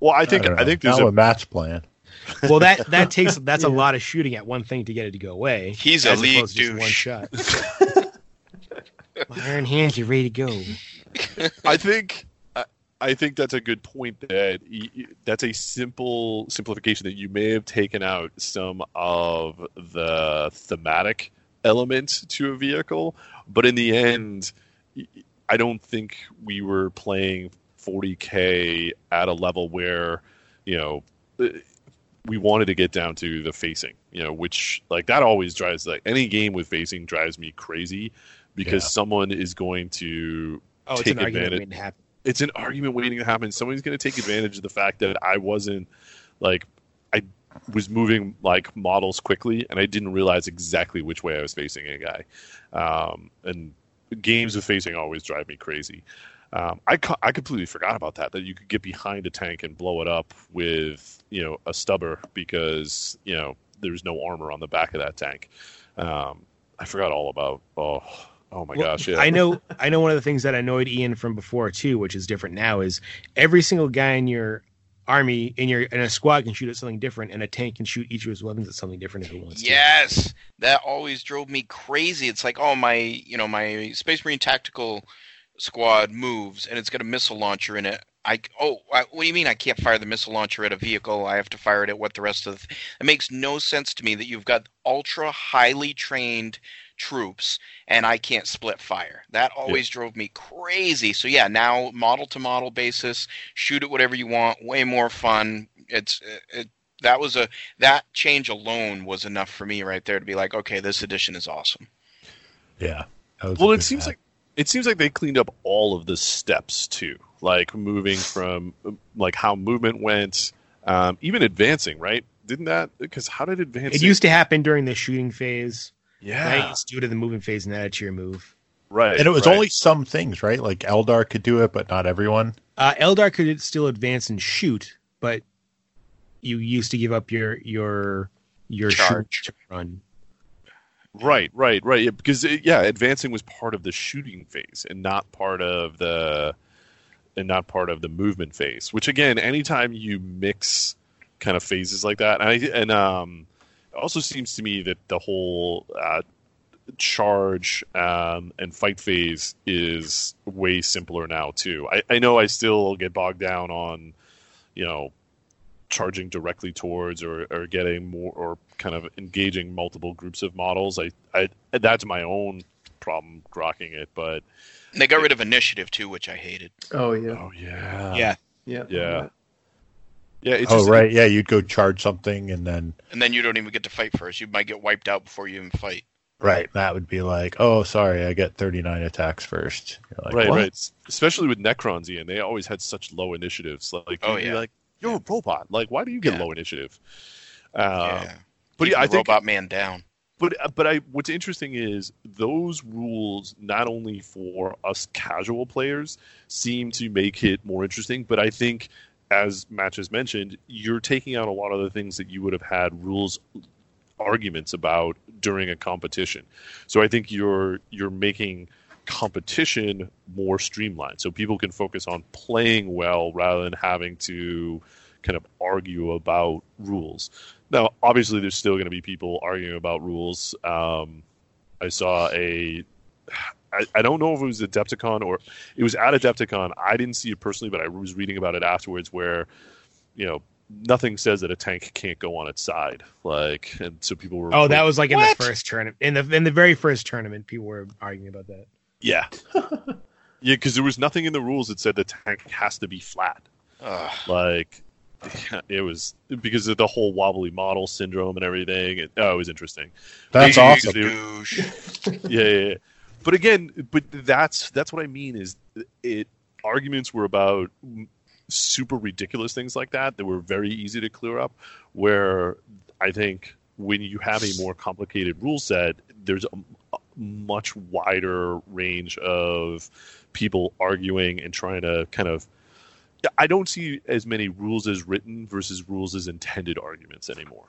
well i think I, i, think there's now a a match plan. Well, that that takes that's a lot of shooting at one thing to get it to go away. He's a as lead to just one douche. shot. My iron hands, you're ready to go. I think I, I think that's a good point. That y- y- that's a simple simplification that you may have taken out some of the thematic elements to a vehicle, but in the end, I don't think we were playing 40k at a level where you know uh, we wanted to get down to the facing. You know, which like that always drives like any game with facing drives me crazy because Yeah. someone is going to Oh, it's take an argument advantage waiting to happen. it's an argument waiting to happen. Somebody's going to take advantage of the fact that I wasn't like I was moving like models quickly, and I didn't realize exactly which way I was facing a guy. Um, and games with facing always drive me crazy. Um, I I completely forgot about that. That you could get behind a tank and blow it up with you know a stubber because you know there's no armor on the back of that tank. Um, I forgot all about. Oh, oh my Well, gosh! Yeah, I know. I know one of the things that annoyed Ian from before too, which is different now, is every single guy in your army in your in a squad can shoot at something different, and a tank can shoot each of his weapons at something different if it wants to. Yes, that always drove me crazy. It's like, oh my, you know, my Space Marine tactical squad moves, and it's got a missile launcher in it. I oh, I, what do you mean I can't fire the missile launcher at a vehicle? I have to fire it at what the rest of the. It makes no sense to me that you've got ultra highly trained troops and I can't split fire. That always drove me crazy. So yeah, now model to model basis, shoot it whatever you want, way more fun. It's it, that was a that change alone was enough for me right there to be like, okay, this edition is awesome. Yeah. that was a well, it seems add. like it seems like they cleaned up all of the steps too, like moving from like how movement went, um, even advancing. Right? Didn't that? Because how did advance? It used to happen during the shooting phase. Yeah. Right? It's due to the moving phase and then it's your move. right, and it was right. only some things, right? Like Eldar could do it, but not everyone. Uh, Eldar could still advance and shoot, but you used to give up your your your Charge. to run. Right, right, right. Yeah, because it, yeah, advancing was part of the shooting phase and not part of the and not part of the movement phase. Which again, anytime you mix kind of phases like that, and I, and um, it also seems to me that the whole uh, charge um, and fight phase is way simpler now too. I, I know I still get bogged down on, you know, charging directly towards or, or getting more or kind of engaging multiple groups of models. I, I that's my own problem grokking it, but they got rid of initiative too, which I hated. Oh yeah. oh yeah, Yeah. Yeah. yeah, yeah. It's oh just, right, yeah. You'd go charge something, and then And then you don't even get to fight first. You might get wiped out before you even fight. right, that would be like, oh, sorry, I get thirty nine attacks first. You're like, right, what? right. Especially with Necrons, Ian, they always had such low initiatives. Like, Oh, you'd be yeah. like you're a robot. Like, why do you get Yeah. low initiative? Um, yeah. But yeah, I think robot man down. but but I what's interesting is those rules not only for us casual players seem to make it more interesting, but I think as Matt has mentioned, you're taking out a lot of the things that you would have had rules arguments about during a competition. So I think you're you're making competition more streamlined so people can focus on playing well rather than having to kind of argue about rules. Now, obviously, there's still going to be people arguing about rules. Um, I saw a, I, I don't know if it was Adepticon or it was at Adepticon. I didn't see it personally, but I was reading about it afterwards where, you know, nothing says that a tank can't go on its side. Like, and so people were. Oh, that was like in the first tournament. In the in the very first tournament, people were arguing about that. Yeah. yeah, because there was nothing in the rules that said the tank has to be flat. Ugh. Like, it was because of the whole wobbly model syndrome and everything. It, oh, it was interesting. That's Big awesome. Douche. yeah, yeah, yeah. But again, but that's that's what I mean is it arguments were about super ridiculous things like that that were very easy to clear up. Where I think when you have a more complicated rule set, there's a, a much wider range of people arguing and trying to kind of. I don't see as many rules as written versus rules as intended arguments anymore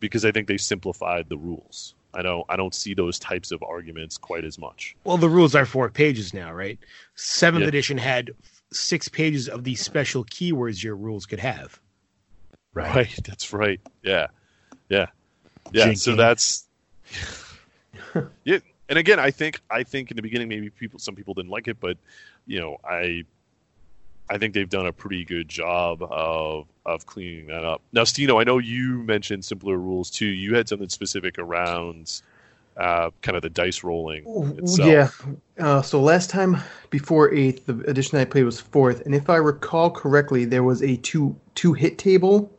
because I think they simplified the rules. I don't I don't see those types of arguments quite as much. Well, the rules are four pages now, right? Seventh Yeah. edition had six pages of the special keywords your rules could have. Right. That's right. Yeah. Yeah. Yeah. So that's Yeah. And again, I think I think in the beginning maybe people some people didn't like it, but you know, I I think they've done a pretty good job of of cleaning that up. Now, Stino, I know you mentioned simpler rules too. You had something specific around uh, kind of the dice rolling itself. Yeah. Uh, so last time before eighth, the edition I played was fourth, and if I recall correctly, there was a two two hit table,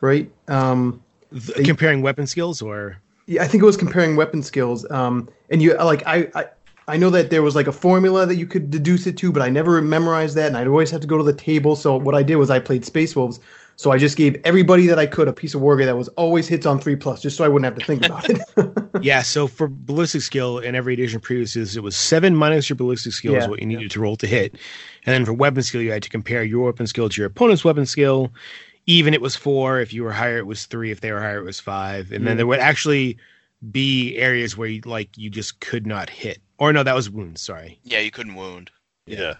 right? Um, Th- comparing weapon skills, or yeah, I think it was comparing weapon skills. Um, and you like I, I I know that there was like a formula that you could deduce it to, but I never memorized that, and I'd always have to go to the table. So what I did was I played Space Wolves. So I just gave everybody that I could a piece of wargear that was always hits on three plus, just so I wouldn't have to think about it. yeah, so for ballistic skill in every edition previous, it was seven minus your ballistic skill is what you needed to roll to hit, and then for weapon skill, you had to compare your weapon skill to your opponent's weapon skill. Even it was four. If you were higher, it was three. If they were higher, it was five. And then there would actually be areas where you like you just could not hit. Or no, that was wounds. Sorry. Yeah, you couldn't wound. Yeah.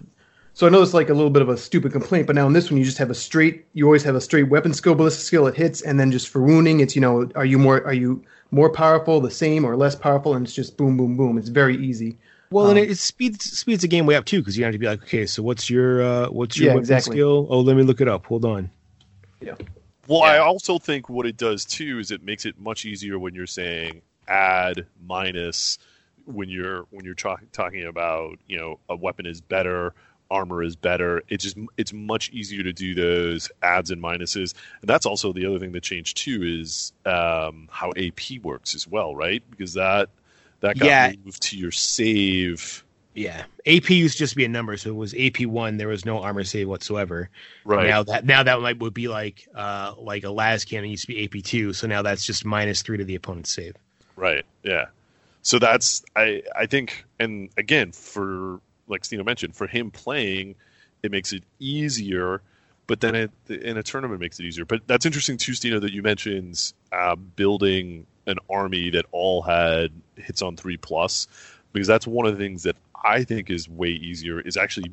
So I know it's like a little bit of a stupid complaint, but now in this one you just have a straight. You always have a straight weapon skill, ballistic skill. It hits, and then just for wounding, it's you know, are you more are you more powerful, the same, or less powerful? And it's just boom, boom, boom. It's very easy. Well, Um, and it speeds speeds the game way up too because you have to be like, okay, so what's your uh, what's your Yeah, weapon exactly. skill? Oh, let me look it up. Hold on. Well, I also think what it does too is it makes it much easier when you're saying add minus when you're when you're talk, talking about you know a weapon is better armor is better. It's just it's much easier to do those adds and minuses. And that's also the other thing that changed too is um, how ap works as well right? Because that that got Yeah. moved to your save Yeah, AP used to just be a number, so it was AP one. There was no armor save whatsoever. Right. now that now that might would be like uh like a las cannon used to be AP two, so now that's just minus three to the opponent's save. Right. Yeah. So that's I I think and again for like Stino mentioned for him playing it makes it easier but then it, in a tournament it makes it easier. But that's interesting too Stino that you mentioned uh, building an army that all had hits on 3 plus because that's one of the things that I think is way easier is actually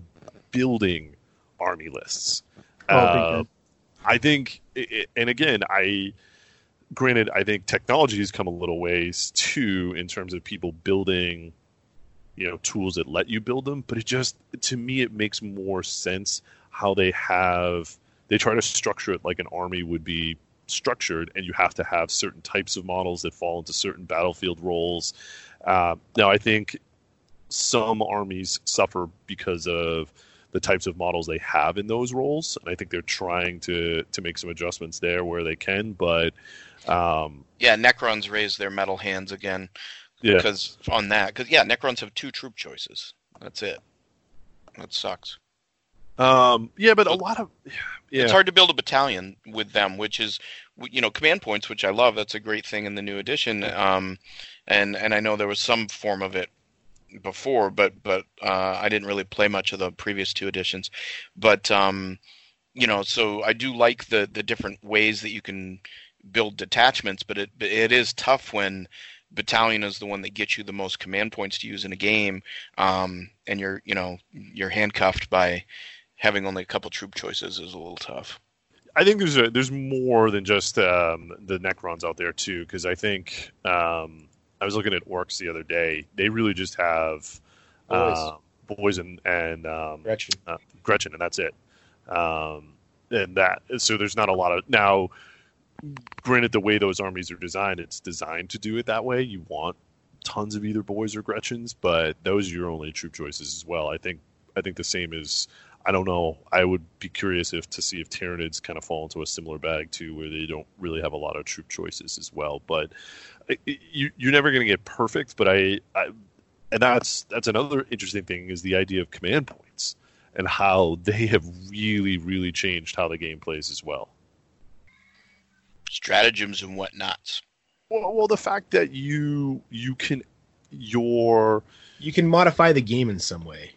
building army lists. Oh, Uh. I think, i- i- and again, I granted, I think technology has come a little ways too in terms of people building, you know, tools that let you build them. But it just, to me, it makes more sense how they have they try to structure it like an army would be structured, and you have to have certain types of models that fall into certain battlefield roles. Uh, now, I think some armies suffer because of the types of models they have in those roles, and I think they're trying to to make some adjustments there where they can. But um, Yeah, Necrons raise their metal hands again. Yeah. Because on that, because yeah, Necrons have two troop choices. That's it. That sucks. um, yeah, but a lot of yeah, It's hard to build a battalion with them, which is, you know, command points, which I love. That's a great thing in the new edition. Um, and and I know there was some form of it before, but but uh, I didn't really play much of the previous two editions. But um, you know, so I do like the the different ways that you can build detachments, but it it is tough when battalion is the one that gets you the most command points to use in a game, um, and you're you know you're handcuffed by having only a couple troop choices is a little tough. I think there's a there's more than just um, the Necrons out there too, because I think um, I was looking at orcs the other day. They really just have Boys. uh, boys and and um, Gretchin. uh, Gretchin, and that's it. Um, and that so there's not a lot of now. Granted, the way those armies are designed, it's designed to do it that way. You want tons of either boys or Gretchins, but those are your only troop choices as well. I think I think the same is. I don't know. I would be curious if to see if Tyranids kind of fall into a similar bag too, where they don't really have a lot of troop choices as well. But you, you're never going to get perfect. But I, I, and that's that's another interesting thing is the idea of command points and how they have really, really changed how the game plays as well. Stratagems and whatnots. Well, well, the fact that you you can your You can modify the game in some way.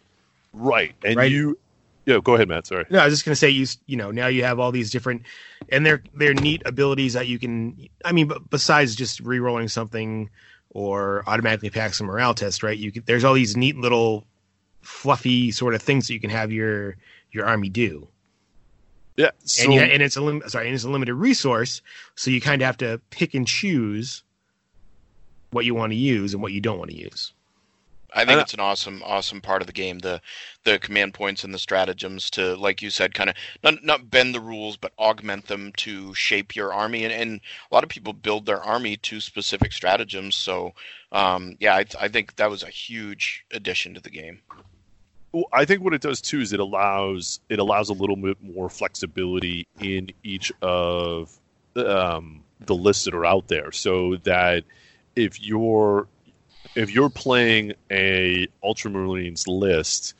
right and Right. you yeah go ahead Matt sorry No, I was just gonna say you you know now you have all these different and they're they're neat abilities that you can. I mean, besides just re-rolling something or automatically pass a morale test, right? You can, there's all these neat little fluffy sort of things that you can have your your army do. yeah so and, you, and it's a lim- sorry, and it's a limited resource, so you kind of have to pick and choose what you want to use and what you don't want to use. I think Uh, it's an awesome, awesome part of the game. The the command points and the stratagems to, like you said, kind of not not bend the rules, but augment them to shape your army. And, and a lot of people build their army to specific stratagems. So, um, yeah, I, I think that was a huge addition to the game. Well, I think what it does too is it allows it allows a little bit more flexibility in each of um, the lists that are out there, so that if you're if you're playing a Ultramarines list,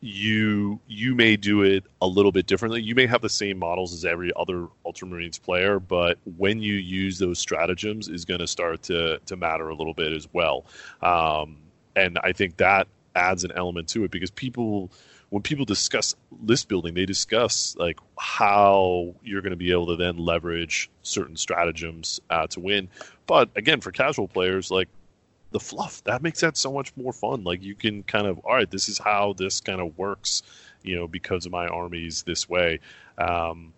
you you may do it a little bit differently. You may have the same models as every other Ultramarines player, but when you use those stratagems is going to start to to matter a little bit as well. Um, and I think that adds an element to it because people when people discuss list building, they discuss like how you're going to be able to then leverage certain stratagems uh, to win. But again, for casual players, like the fluff that makes that so much more fun. Like you can kind of all right, this is how this kind of works, you know, because of my armies this way. Um,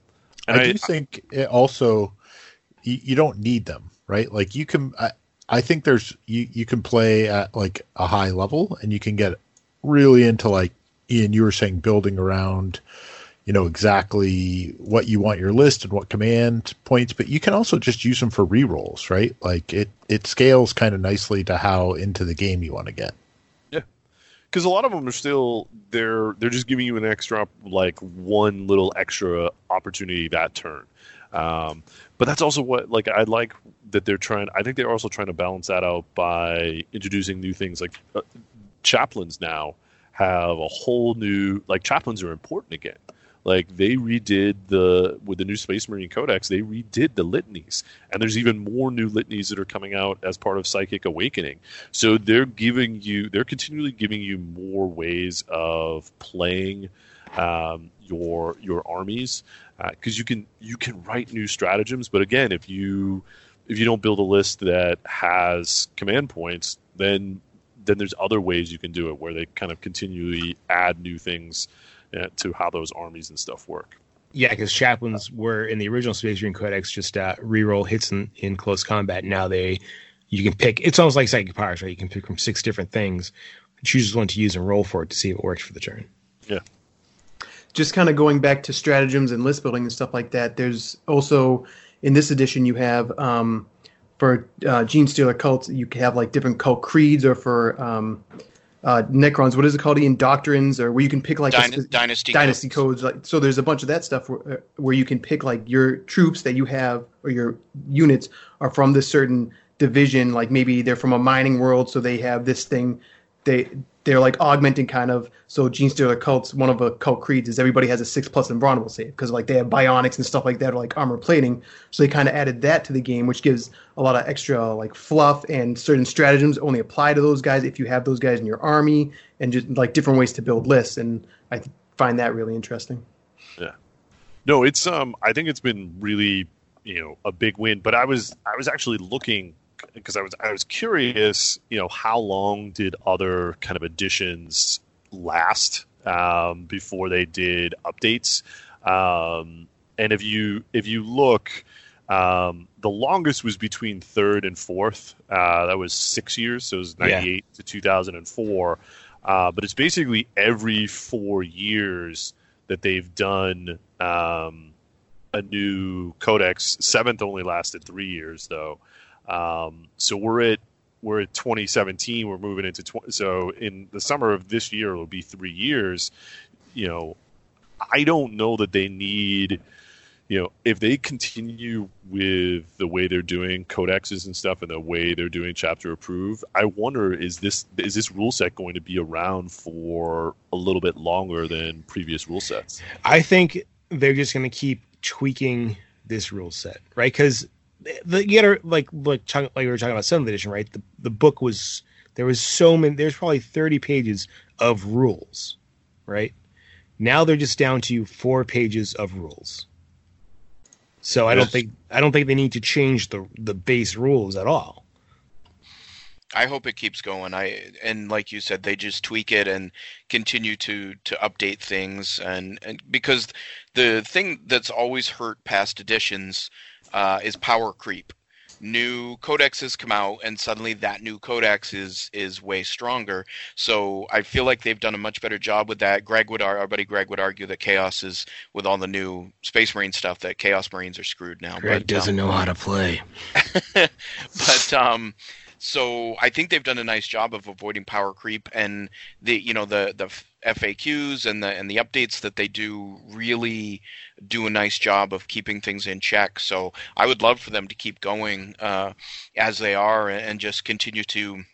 and I, do think it also you, you don't need them, right? Like you can. I, I think there's you you can play at like a high level and you can get really into like Ian, you were saying building around, you know, exactly what you want your list and what command points, but you can also just use them for rerolls, right? Like it, it scales kind of nicely to how into the game you want to get. Yeah, because a lot of them are still they're they're just giving you an extra like one little extra opportunity that turn. Um, but that's also what like I like that they're trying. I think they're also trying to balance that out by introducing new things like uh, chaplains now have a whole new like chaplains are important again. Like they redid the with the new Space Marine Codex, they redid the litanies, and there's even more new litanies that are coming out as part of Psychic Awakening. So they're giving you, they're continually giving you more ways of playing um, your your armies because uh, you can you can write new stratagems. But again, if you if you don't build a list that has command points, then then there's other ways you can do it where they kind of continually add new things to how those armies and stuff work. Yeah, because chaplains were in the original Space Marine Codex just uh, reroll hits in, in close combat. Now they you can pick. It's almost like psychic powers, right? You can pick from six different things, choose one to use and roll for it to see if it works for the turn. Yeah. Just kind of going back to stratagems and list building and stuff like that. There's also in this edition you have um, for uh, Genestealer cults, you have like different cult creeds, or for um, uh, Necrons, what is it called? Ian doctrines, or where you can pick like Dyna- a, dynasty dynasty codes. codes. Like so, there's a bunch of that stuff where, where you can pick like your troops that you have or your units are from this certain division. Like maybe they're from a mining world, so they have this thing. They they're like augmenting kind of so Genestealer cults one of the cult creeds is everybody has a six plus invulnerable save because like they have bionics and stuff like that or like armor plating. So they kind of added that to the game which gives a lot of extra like fluff and certain stratagems only apply to those guys if you have those guys in your army and just like different ways to build lists and I find that really interesting. Yeah. No it's um I think it's been really you know a big win but I was I was actually looking because I was I was curious, you know, how long did other kind of editions last um, before they did updates? Um, and if you if you look, um, the longest was between third and fourth. Uh, that was six years, so it was ninety eight yeah. to two thousand and four. Uh, but it's basically every four years that they've done um, a new codex. Seventh only lasted three years, though. Um, so we're at we're at 2017. We're moving into 20, so in the summer of this year it'll be three years. You know, I don't know that they need. You know, if they continue with the way they're doing codexes and stuff, and the way they're doing chapter approve, I wonder is this is this rule set going to be around for a little bit longer than previous rule sets? I think they're just going to keep tweaking this rule set, right? Because the you gotta like like like we were talking about seventh edition, right? The the book was there was so many. There's probably thirty pages of rules, right? Now they're just down to four pages of rules. So I don't think I don't think they need to change the the base rules at all. I hope it keeps going. I and like you said, they just tweak it and continue to to update things and, and because the thing that's always hurt past editions uh, is power creep. New codexes come out, and suddenly that new codex is is way stronger. So I feel like they've done a much better job with that. Greg would, our buddy Greg would argue that Chaos is with all the new Space Marine stuff that Chaos Marines are screwed now. Greg but, doesn't um, know how to play. but um, so I think they've done a nice job of avoiding power creep, and the you know the the FAQs and the and the updates that they do really do a nice job of keeping things in check. So I would love for them to keep going uh, as they are and just continue to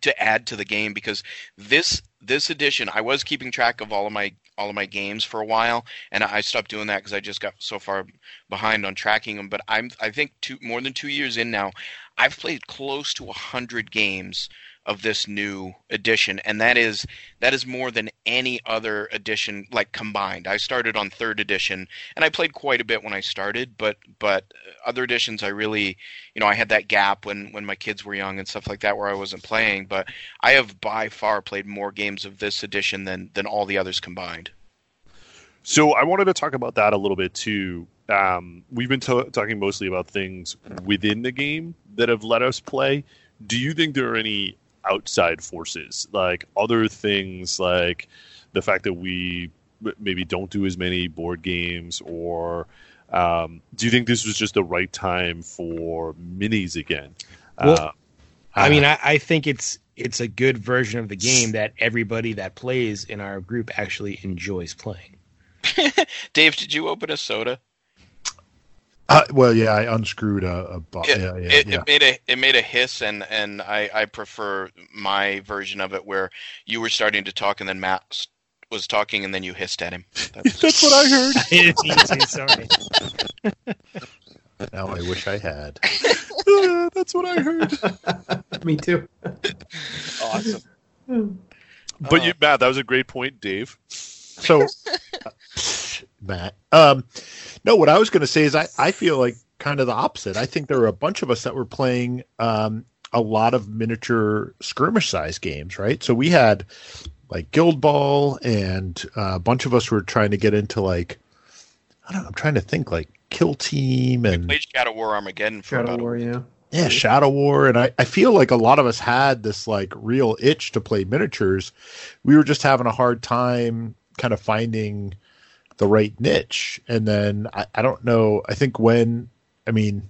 to add to the game because this this edition, I was keeping track of all of my all of my games for a while, and I stopped doing that because I just got so far behind on tracking them. But I'm I think two more than two years in now, I've played close to a hundred games of this new edition, and that is that is more than any other edition like combined. I started on third edition, and I played quite a bit when I started, but but other editions I really, you know, I had that gap when when my kids were young and stuff like that where I wasn't playing. But I have by far played more games of this edition than than all the others combined. So I wanted to talk about that a little bit too. Um, we've been to- talking mostly about things within the game that have let us play. Do you think there are any outside forces, like other things, like the fact that we maybe don't do as many board games, or um, do you think this was just the right time for minis again? Well, Uh, I mean, I, I think it's it's a good version of the game that everybody that plays in our group actually enjoys playing. Dave, did you open a soda? Uh, well, yeah, I unscrewed a, a bo- it, yeah, yeah, it, yeah. it made a it made a hiss and and I I prefer my version of it where you were starting to talk and then Matt was talking and then you hissed at him. That's, That's what I heard. I didn't mean to, sorry. Now I wish I had. Uh, That's what I heard. Me too. Awesome. But you, Matt, that was a great point, Dave. So, Matt, um, no, what I was going to say is I, I feel like kind of the opposite. I think there were a bunch of us that were playing um, a lot of miniature skirmish size games, right? So we had like Guild Ball, and uh, a bunch of us were trying to get into like, I don't know, I'm trying to think like Kill Team and played Shadow War Armageddon for Shadow about a War, yeah. yeah, Shadow War, and I, I feel like a lot of us had this like real itch to play miniatures. We were just having a hard time kind of finding the right niche. And then I, I don't know. I think when I mean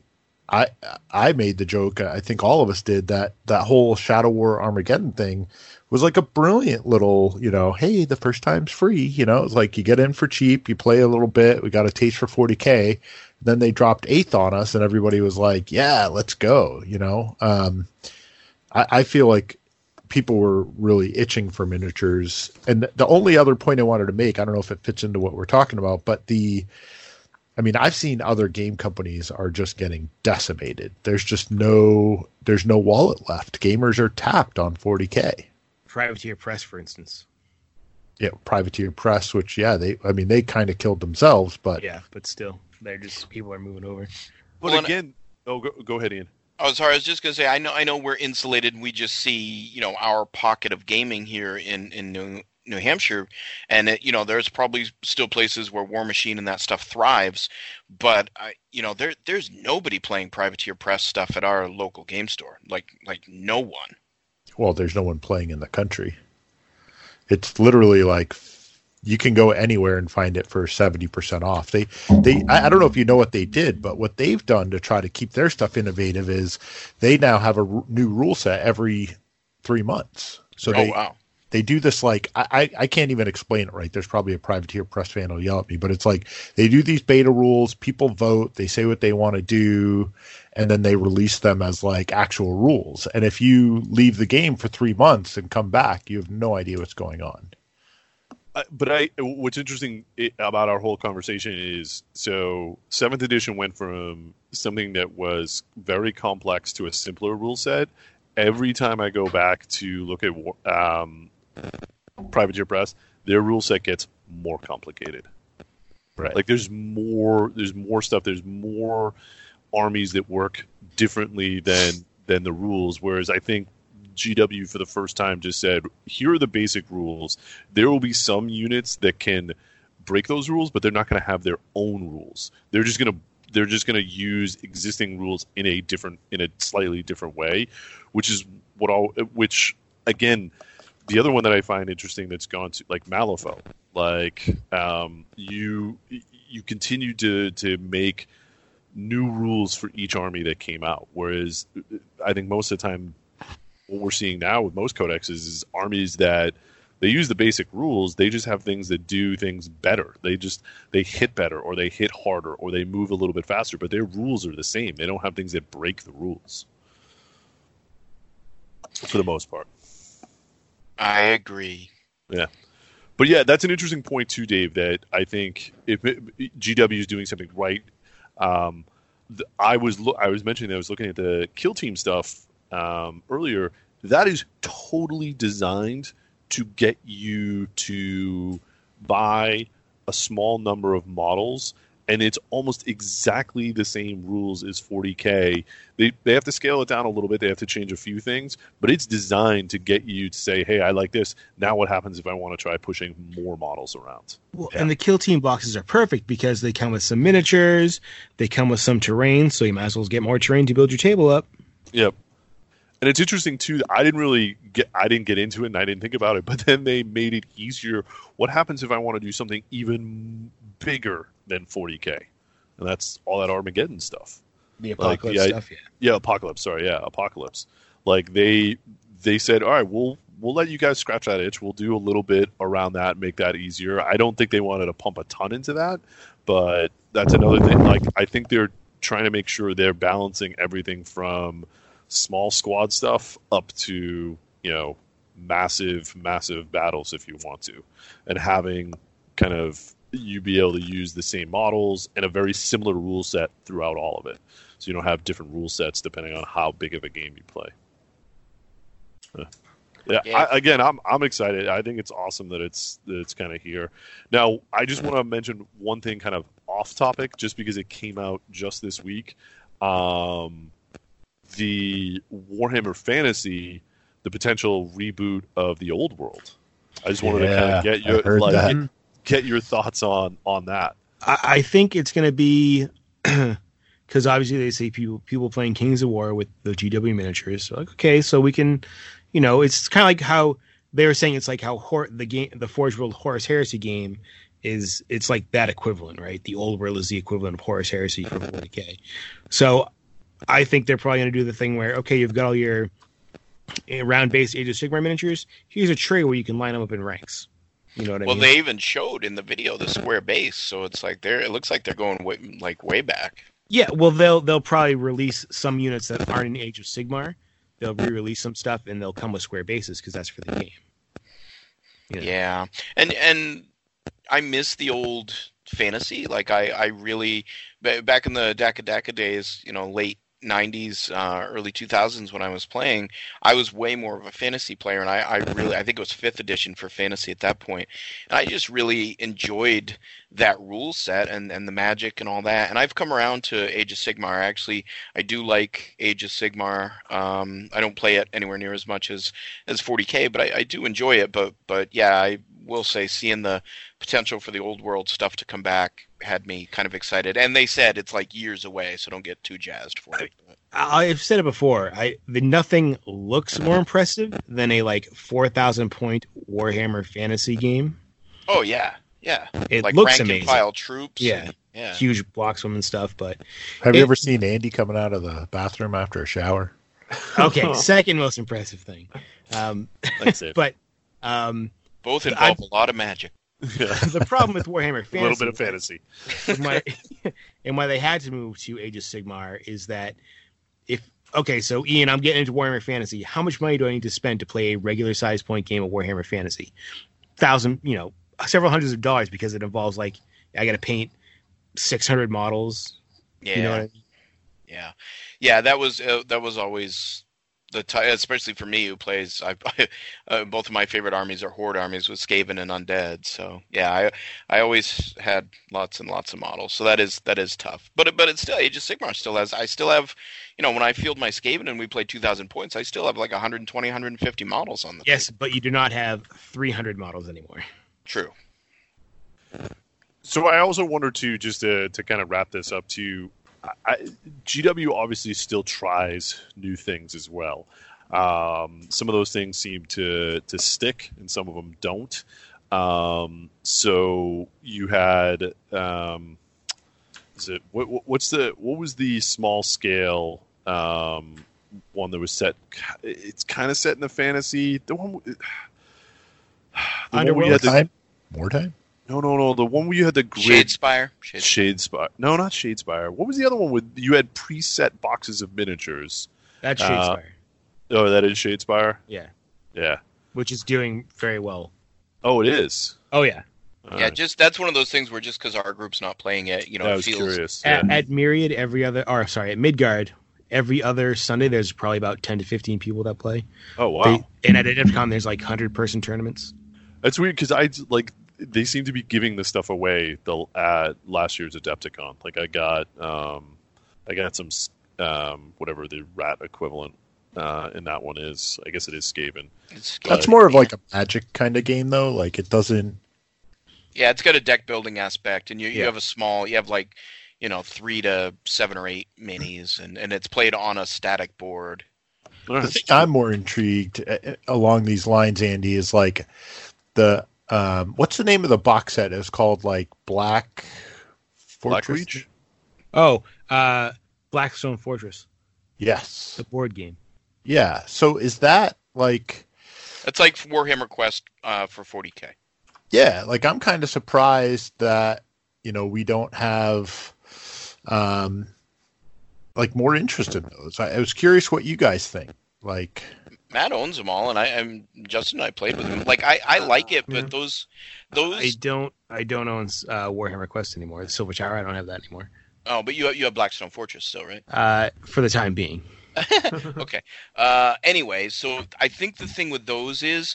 I I made the joke. I think all of us did that. That whole Shadow War Armageddon thing was like a brilliant little, you know, hey, the first time's free. You know, it's like you get in for cheap, you play a little bit. We got a taste for 40k. Then they dropped eighth on us, and everybody was like, yeah, let's go. You know, um, I, I feel like people were really itching for miniatures. And the only other point I wanted to make, I don't know if it fits into what we're talking about, but the I mean, I've seen other game companies are just getting decimated. There's just no there's no wallet left. Gamers are tapped on 40k. Privateer Press, for instance. Yeah, Privateer Press, which yeah, they I mean they kind of killed themselves, but Yeah, but still, they're just people are moving over. But Well, and- again, oh, go, go ahead, Ian. Oh, sorry. I was just gonna say. I know. I know we're insulated. We just see, you know, our pocket of gaming here in in New New Hampshire, and it, you know, there's probably still places where Warmachine and that stuff thrives, but I, you know, there there's nobody playing Privateer Press stuff at our local game store. Like like no one. well, there's no one playing in the country. It's literally like you can go anywhere and find it for 70% off. They they I, I don't know if you know what they did, but what they've done to try to keep their stuff innovative is they now have a r- new rule set every 3 months. So oh they wow. they do this like I, I I can't even explain it right. There's probably a privateer press fan who'll yell at me, but it's like they do these beta rules, people vote, they say what they want to do, and then they release them as like actual rules. And if you leave the game for three months and come back, you have no idea what's going on. But I, what's interesting about our whole conversation is so seventh edition went from something that was very complex to a simpler rule set. Every time I go back to look at um, Privateer Press, their rule set gets more complicated. Right. Like there's more, there's more stuff. There's more armies that work differently than than the rules. Whereas I think GW for the first time just said, here are the basic rules. There will be some units that can break those rules, but they're not going to have their own rules. They're just going to they're just going to use existing rules in a different in a slightly different way, which is what all which again the other one that I find interesting that's gone to like Malifaux, like um, you you continue to to make new rules for each army that came out, whereas I think most of the time what we're seeing now with most codexes is armies that they use the basic rules they just have things that do things better they just they hit better or they hit harder or they move a little bit faster but their rules are the same they don't have things that break the rules for the most part I agree. Yeah. But yeah, that's an interesting point too, Dave. That I think if it, GW is doing something right, um, I was lo- I was mentioning that I was looking at the kill team stuff um, earlier. That is totally designed to get you to buy a small number of models and it's almost exactly the same rules as 40k. They they have to scale it down a little bit. They have to change a few things, but it's designed to get you to say, "Hey, I like this." Now, what happens if I want to try pushing more models around? Well, and the kill team boxes are perfect because they come with some miniatures, they come with some terrain, so you might as well get more terrain to build your table up. Yep. And it's interesting too. I didn't really get I didn't get into it and I didn't think about it, but then they made it easier. What happens if I want to do something even bigger than 40k? And that's all that Armageddon stuff. The Like, apocalypse stuff, yeah. Yeah, apocalypse. Sorry, yeah, apocalypse. Like they they said, all right, we'll we'll let you guys scratch that itch. We'll do a little bit around that, make that easier. I don't think they wanted to pump a ton into that, but that's another thing. Like I think they're trying to make sure they're balancing everything from small squad stuff up to you know massive massive battles if you want to. And having kind of you be able to use the same models and a very similar rule set throughout all of it. So you don't have different rule sets depending on how big of a game you play. Uh, yeah, Yeah. I, again i'm i'm excited. I think it's awesome that it's that it's kind of here. Now i just want to mention one thing kind of off topic just because it came out just this week. Um the warhammer fantasy the potential reboot of the old world i just wanted to kind of get your like get, get your thoughts on on that I, I think it's going to be because obviously they say people people playing Kings of War with the GW miniatures. So like, okay, so we can, you know, it's kind of like how they were saying it's like how Hor- the game, the Forge World Horus Heresy game is. It's like that equivalent, right? The old world is the equivalent of Horus Heresy for 40k. So I think they're probably going to do the thing where okay, you've got all your eh, round based Age of Sigmar miniatures. Here's a tray where you can line them up in ranks. You know what I Well, mean? Well, they even showed in the video the square base, so it's like they're. It looks like they're going way, like way back. Yeah, well, they'll they'll probably release some units that aren't in Age of Sigmar. They'll re-release some stuff, and they'll come with square bases because that's for the game. Yeah, and and I miss the old fantasy. Like I I really back in the Daka Daka days, you know, late. 90s uh, early 2000s when i was playing i was way more of a fantasy player and I, I really i think it was fifth edition for fantasy at that point. and i just really enjoyed that rule set and, and the magic and all that. And i've come around to age of sigmar. Actually i do like age of sigmar. Um, i don't play it anywhere near as much as as 40k but I, I do enjoy it. But but yeah i will say seeing the potential for the old world stuff to come back had me kind of excited and they said it's like years away so don't get too jazzed for it I- I've said it before. I the nothing looks more impressive than a like four thousand point Warhammer fantasy game. oh yeah yeah It like looks rank and amazing. file troops Yeah, and- yeah huge blockswoman stuff. But Have you ever seen Andy coming out of the bathroom after a shower? okay, second most impressive thing. Um, Thanks, Dave. but um, both I- involve a lot of magic the problem with Warhammer Fantasy, a little bit of fantasy and why, and why they had to move to Age of Sigmar is that if okay, so Ian, I'm getting into Warhammer Fantasy. How much money do I need to spend to play a regular size point game of Warhammer Fantasy? Thousand, you know, several hundreds of dollars because it involves like I got to paint 600 models. yeah You know what I mean? Yeah, yeah, that was uh, that was always the t- especially for me who plays. I, uh, both of my favorite armies are horde armies with Skaven and undead. So yeah, I I always had lots and lots of models. So that is that is tough. But it- but it's still Age of Sigmar still has. I still have, you know, when I field my Skaven and we play two thousand points, I still have like 120, 150 models on the. Yes, but you do not have 300 models anymore. True. So I also wonder too, just to to kind of wrap this up too. I, GW obviously still tries new things as well. Um, some of those things seem to to stick, and some of them don't. Um, so you had um, is it what, what- what's the what was the small scale um, one that was set? It's kind of set in the fantasy. The one. The one had Time? More time? No, no, no. The one where you had the grid. Shadespire. Shadespire. Shadespire. No, not Shadespire. What was the other one with you had preset boxes of miniatures? That's Uh, Shadespire. Oh, that is Shadespire. yeah, Yeah. which is doing very well. Oh, it is. Oh yeah. yeah, just that's one of those things where just because our group's not playing it, you know, I it feels curious. At, at Myriad, every other, or sorry, at Midgard, every other Sunday, there's probably about ten to fifteen people that play. Oh wow, They- and at Adepticon, there's like hundred person tournaments. that's weird because I like they seem to be giving this stuff away the at last year's Adepticon. Like I got um, I got some um, whatever the rat equivalent uh, in that one is. I guess it is Skaven. It's That's more of like a magic kind of game, though. Like it doesn't. Yeah, it's got a deck building aspect, and you, you Yeah. have a small, you have like, you know, three to seven or eight minis, and, and it's played on a static board. The thing I'm more intrigued uh, uh, along these lines, Andy, is like the um, what's the name of the box set? It's called like Black Black Fortress. Reach. Oh, uh, Blackstone Fortress, Yes. the board game. Yeah. So is that like? It's like Warhammer Quest uh, for 40k. Yeah, like I'm kind of surprised that you know we don't have um like more interest in those. I, I was curious what you guys think. Like, Matt owns them all, and I, I'm Justin. and I played with him. Like I, I like it, but Yeah. those, those. I don't, I don't own uh, Warhammer Quest anymore. The Silver Tower, I don't have that anymore. Oh, but you have, you have Blackstone Fortress still, right? Uh, for the time being. okay. Uh, anyway, so I think the thing with those is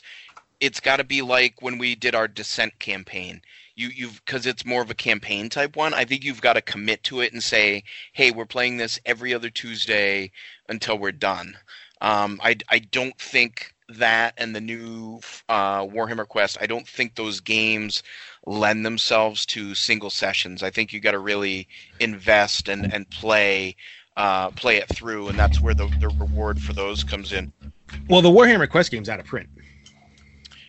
it's got to be like when we did our Descent campaign. You, you've because it's more of a campaign type one. I think you've got to commit to it and say, "Hey, we're playing this every other Tuesday until we're done." Um, I, I don't think that and the new uh, Warhammer Quest. I don't think those games lend themselves to single sessions. I think you got to really invest and and play uh, play it through, and that's where the, the reward for those comes in. Well, the Warhammer Quest game's out of print.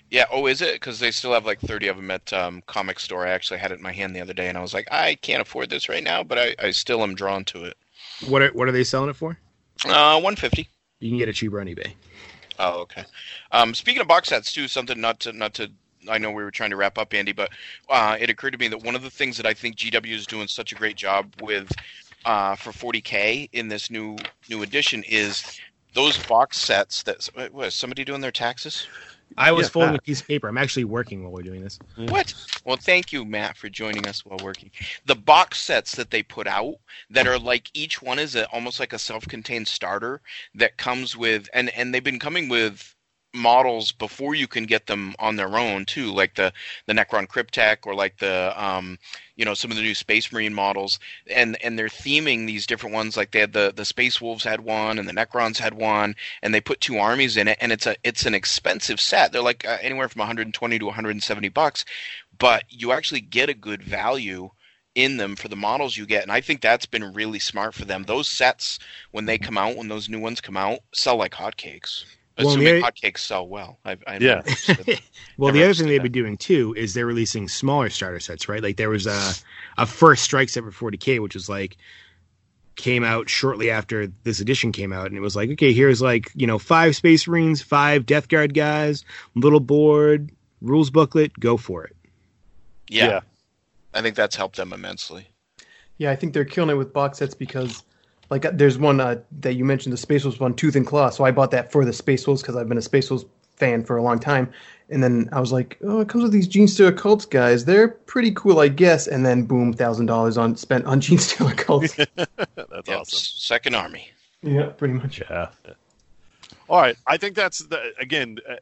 Yeah. Oh, is it? Because they still have like thirty of them at um, Comic Store. I actually had it in my hand the other day, and I was like, I can't afford this right now, but I, I still am drawn to it. What are what are they selling it for? Uh, one fifty. You can get it cheaper on eBay. Oh, okay. Um, speaking of box sets too, something not to not to. I know we were trying to wrap up, Andy, but uh, it occurred to me that one of the things that I think GW is doing such a great job with uh, for 40k in this new new edition is those box sets. That was somebody doing their taxes? I was Yeah, folding Pat. a piece of paper. I'm actually working while we're doing this. Mm. What? Well, thank you, Matt, for joining us while working. The box sets that they put out that are like each one is a, almost like a self-contained starter that comes with, and and they've been coming with models before you can get them on their own too, like the the Necron Cryptek or like the um you know some of the new Space Marine models, and and they're theming these different ones. Like they had the the Space Wolves had one, and the Necrons had one, and they put two armies in it, and it's a it's an expensive set. They're like uh, anywhere from 120 to 170 bucks, but you actually get a good value in them for the models you get and i think that's been really smart for them those sets when they come out when those new ones come out sell like hotcakes Well, assuming the- hotcakes sell well I've, I've Yeah. Well, the other thing understood they've been doing too is they're releasing smaller starter sets, right? Like there was a a first strike set for 40k, which was like came out shortly after this edition came out, and it was like, okay, here's like you know five Space Marines, five Death Guard guys, little board, rules booklet, go for it. yeah, Yeah. i think that's helped them immensely Yeah, I think they're killing it with box sets because, like, uh, there's one uh, that you mentioned, the Space Wolves one, Tooth and Claw. So I bought that for the Space Wolves because I've been a Space Wolves fan for a long time. And then I was like, oh, it comes with these Genestealer Cults guys. They're pretty cool, I guess. And then boom, thousand dollars on spent on Genestealer Cults. That's Yep, awesome. second army yeah, pretty much. Yeah. All right. I think that's the, again. Uh,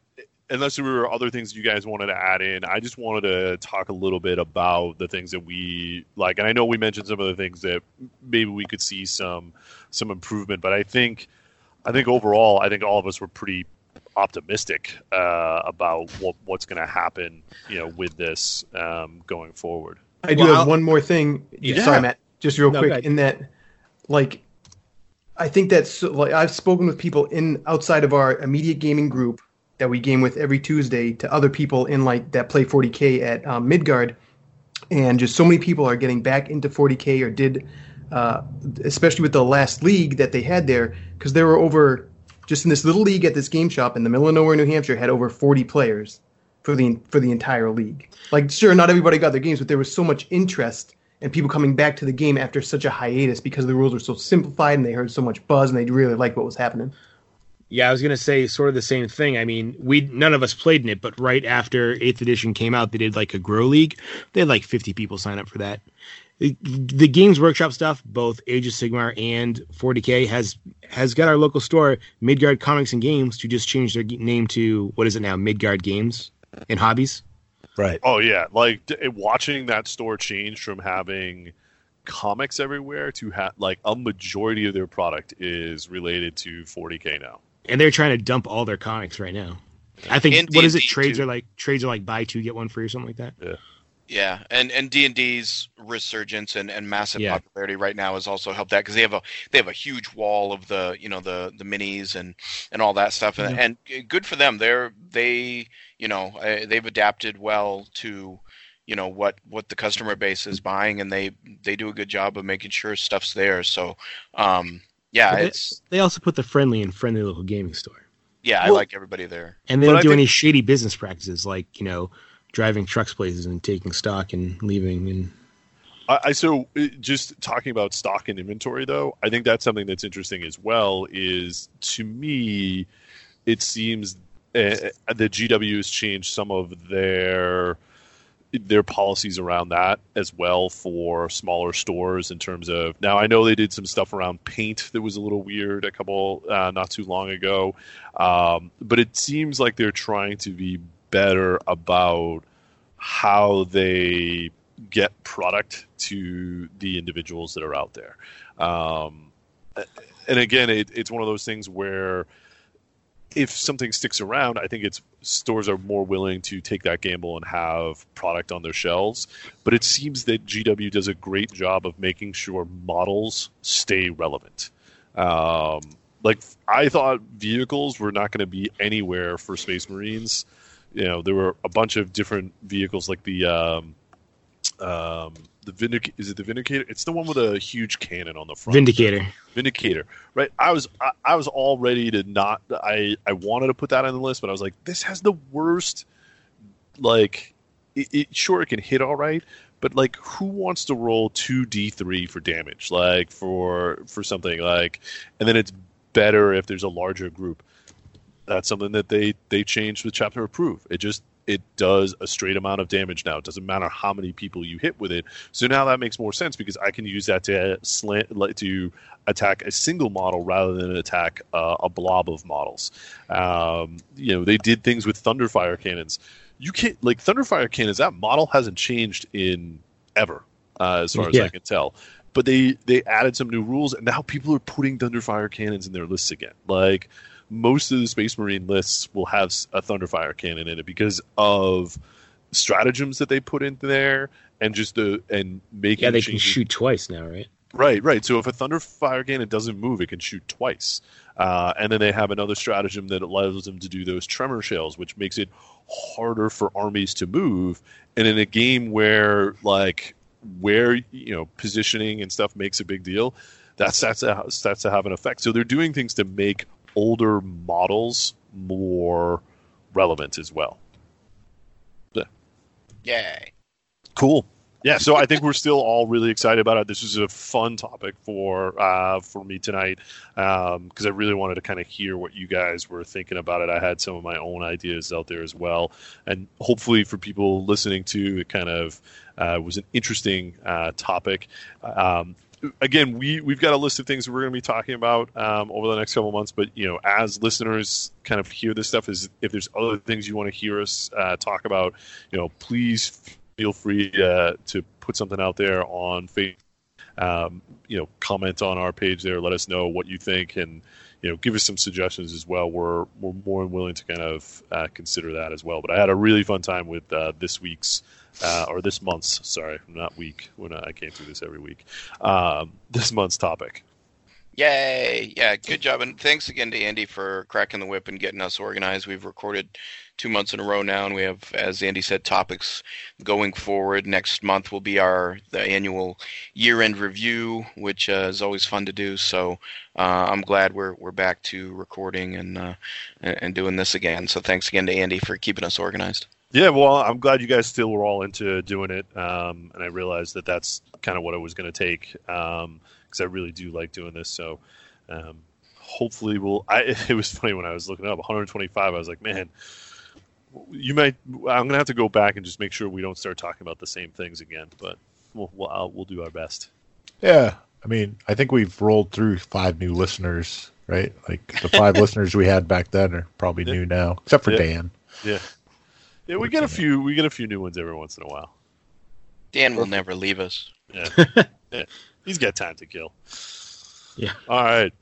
unless there were other things you guys wanted to add in, I just wanted to talk a little bit about the things that we like. And I know we mentioned some of the things that maybe we could see some some improvement, but I think I think overall, I think all of us were pretty optimistic uh, about what what's going to happen, you know, with this um, going forward. I do Well, have I'll- one more thing. Yeah. Sorry, Matt. Just real No, quick. ahead. In that, like, I think that's like I've spoken with people in outside of our immediate gaming group that we game with every Tuesday to other people in like that play 40k at um, Midgard, and just so many people are getting back into 40k or did, uh, especially with the last league that they had there, because there were over just in this little league at this game shop in the middle of nowhere, New Hampshire, had over 40 players for the for the entire league. Like, sure, not everybody got their games, but there was so much interest and people coming back to the game after such a hiatus because the rules were so simplified and they heard so much buzz and they really liked what was happening. Yeah, I was gonna say sort of the same thing. I mean, we none of us played in it, but right after Eighth Edition came out, they did like a Grow League. They had like 50 people sign up for that. The, the Games Workshop stuff, both Age of Sigmar and 40k, has has got our local store, Midgard Comics and Games, to just change their name to what is it now, Midgard Games and Hobbies. Right. Oh yeah, like d- watching that store change from having comics everywhere to have like a majority of their product is related to 40k now. And they're trying to dump all their comics right now. I think And what is it? D&D Trades too. are like trades are like buy two get one free or something like that. Yeah. Yeah, and and D and D's resurgence and, and massive Yeah. popularity right now has also helped that because they have a they have a huge wall of the you know the the minis and and all that stuff and, and good for them. They're they you know uh, they've adapted well to you know what what the customer base is buying and they they do a good job of making sure stuff's there. So um yeah, But they- it's They also put the friendly and friendly local gaming store. yeah I like everybody there. And they But don't I do think- any shady business practices like, you know, driving trucks places and taking stock and leaving and I, I so uh, just talking about stock and inventory though, I think that's something that's interesting as well. Is to me, it seems uh, the GW has changed some of their their policies around that as well for smaller stores in terms of now I know they did some stuff around paint that was a little weird a couple uh, not too long ago, um, but it seems like they're trying to be better about how they get product to the individuals that are out there. Um, and again, it, it's one of those things where if something sticks around, I think it's stores are more willing to take that gamble and have product on their shelves. But it seems that GW does a great job of making sure models stay relevant. Um, like I thought vehicles were not going to be anywhere for Space Marines. You know, there were a bunch of different vehicles like the um, um, the Vindic- is it the Vindicator? It's the one with a huge cannon on the front. Vindicator. Vindicator, right? I was I, I was all ready to not. I I wanted to put that on the list, but I was like, this has the worst. Like, it, it sure it can hit all right, but like, who wants to roll two d three for damage? Like for for something like, and then it's better if there's a larger group. That's something that they they changed with chapter approve. It just it does a straight amount of damage now. It doesn't matter how many people you hit with it. So now that makes more sense because I can use that to slant to attack a single model rather than attack uh, a blob of models. Um, you know, they did things with Thunderfire cannons. You can't like Thunderfire cannons. That model hasn't changed in ever, uh, as far as I can tell. But they they added some new rules, and now people are putting Thunderfire cannons in their lists again. Like most of the Space Marine lists will have a Thunderfire cannon in it because of stratagems that they put in there and just the and making Yeah, they can shoot twice now, right? Right, right. So if a Thunderfire cannon doesn't move, it can shoot twice. Uh, and then they have another stratagem that allows them to do those tremor shells, which makes it harder for armies to move. And in a game where like where you know positioning and stuff makes a big deal, that starts to, starts to have an effect. So they're doing things to make older models more relevant as well. Yeah. Yay. Cool. Yeah, so I think we're still all really excited about it. This was a fun topic for uh, for me tonight because I really wanted to kind of hear what you guys were thinking about it. I had some of my own ideas out there as well, and hopefully for people listening to, it kind of uh, was an interesting uh, topic. Um, again, we we've got a list of things we're going to be talking about um, over the next couple months. But you know, as listeners kind of hear this stuff, is if there's other things you want to hear us uh, talk about, you know, please feel free uh, to put something out there on Facebook. Um, you know, comment on our page there. Let us know what you think, and you know, give us some suggestions as well. We're we're more than willing to kind of uh, consider that as well. But I had a really fun time with uh, this week's uh, or this month's. Sorry, not week. When I came through this every week. Um, this month's topic. Yay! Yeah, good job, and thanks again to Andy for cracking the whip and getting us organized. We've recorded two months in a row now, and we have, as Andy said, topics going forward. Next month will be our the annual year-end review, which uh, is always fun to do. So uh, I'm glad we're we're back to recording and uh, and doing this again. So thanks again to Andy for keeping us organized. Yeah, well, I'm glad you guys still were all into doing it, um, and I realized that that's kind of what it was going to take because I really do like doing this. So, um, hopefully we'll. I, it was funny when I was looking up 125. I was like, man, you might. I'm gonna have to go back and just make sure we don't start talking about the same things again. But we'll we'll, I'll, we'll do our best. Yeah, I mean, I think we've rolled through five new listeners, right? Like the five listeners we had back then are probably new now, except for Yeah. Dan. Yeah, yeah. We get a few. We get a few new ones every once in a while. Dan will never leave us. Yeah, yeah. He's got time to kill. Yeah. All right.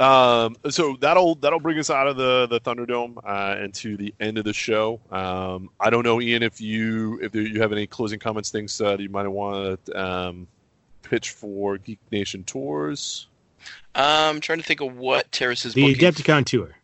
Um, so that'll that'll bring us out of the the Thunderdome uh, and to the end of the show. Um, I don't know, Ian, if you if you have any closing comments, things uh, that you might want to um, pitch for Geek Nation tours. I'm Um, trying to think of what Teras is The booking. Adepticon tour.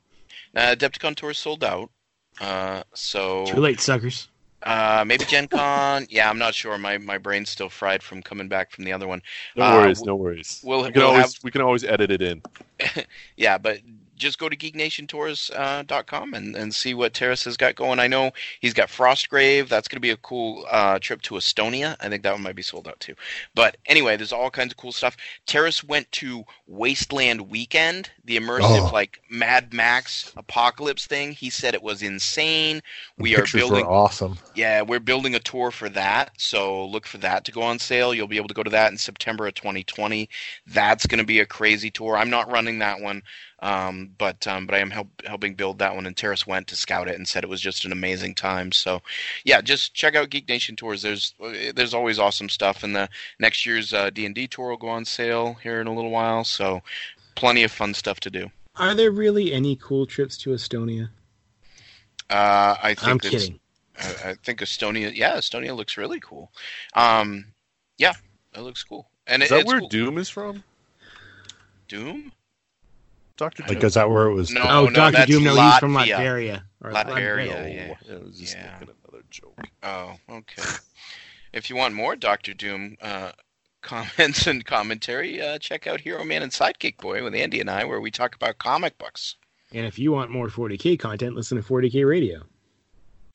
Uh, Adepticon tour is sold out. Uh, so Too late, suckers. Uh, maybe Gen Con. yeah, I'm not sure. My my brain's still fried from coming back from the other one. No Uh, worries, w- no worries. We'll, we can we'll always have we can always edit it in. yeah, but just go to geeknationtours.com uh, .com and, and see what Teras has got going. I know he's got Frostgrave. That's going to be a cool uh, trip to Estonia. I think that one might be sold out too. But anyway, there's all kinds of cool stuff. Teras went to Wasteland Weekend, the immersive Oh. like Mad Max apocalypse thing. He said it was insane. The We are building awesome. yeah, we're building a tour for that, so look for that to go on sale. You'll be able to go to that in September of 2020. That's going to be a crazy tour. I'm not running that one, um, but um, but I am help, helping build that one. And Teras went to scout it and said it was just an amazing time. So, yeah, just check out Geek Nation tours. There's there's always awesome stuff, and the next year's uh, D&D tour will go on sale here in a little while. So, plenty of fun stuff to do. Are there really any cool trips to Estonia? Uh, I think I'm kidding. I, I think Estonia. Yeah, Estonia looks really cool. Um, yeah, it looks cool. And Is it, that it's where cool. Doom is from? Doom? Doctor Like, is that where it was? No, oh, no, Doctor Doom. No, he's from Latvia. Latveria. Or Latveria, Latveria. yeah. Yeah, I was just Yeah. making another joke. Oh, okay. if you want more Doctor Doom uh, comments and commentary, uh, check out Hero Man and Sidekick Boy with Andy and I, where we talk about comic books. And if you want more 40k content, listen to 40k Radio.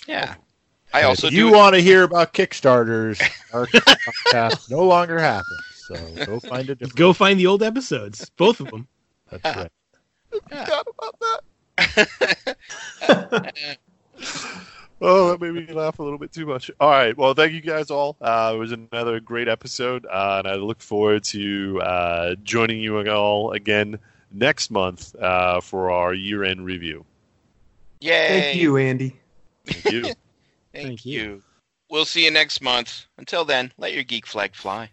Yeah. I also if you do. want to hear about Kickstarters, our podcast no longer happens. So go find a different. Go find the old episodes, both of them. That's right. Yeah. Oh, that made me laugh a little bit too much. All right. Well, thank you guys all. Uh, it was another great episode, uh, and I look forward to uh, joining you all again next month uh, for our year-end review. Yay! Thank you, Andy. Thank you. Thank, Thank you. you. We'll see you next month. Until then, let your geek flag fly.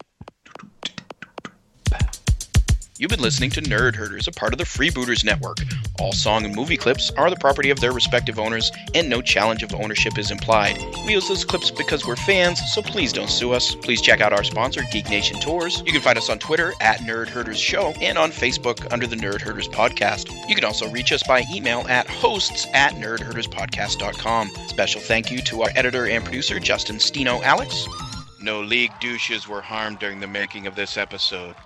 You've been listening to Nerd Herders, a part of the Freebooters Network. All song and movie clips are the property of their respective owners, and no challenge of ownership is implied. We use those clips because we're fans, so please don't sue us. Please check out our sponsor, Geek Nation Tours. You can find us on Twitter at Nerd Herders Show and on Facebook under the Nerd Herders Podcast. You can also reach us by email at hosts at nerdherderspodcast.com. Special thank you to our editor and producer, Justin Stino Alex. No league douches were harmed during the making of this episode.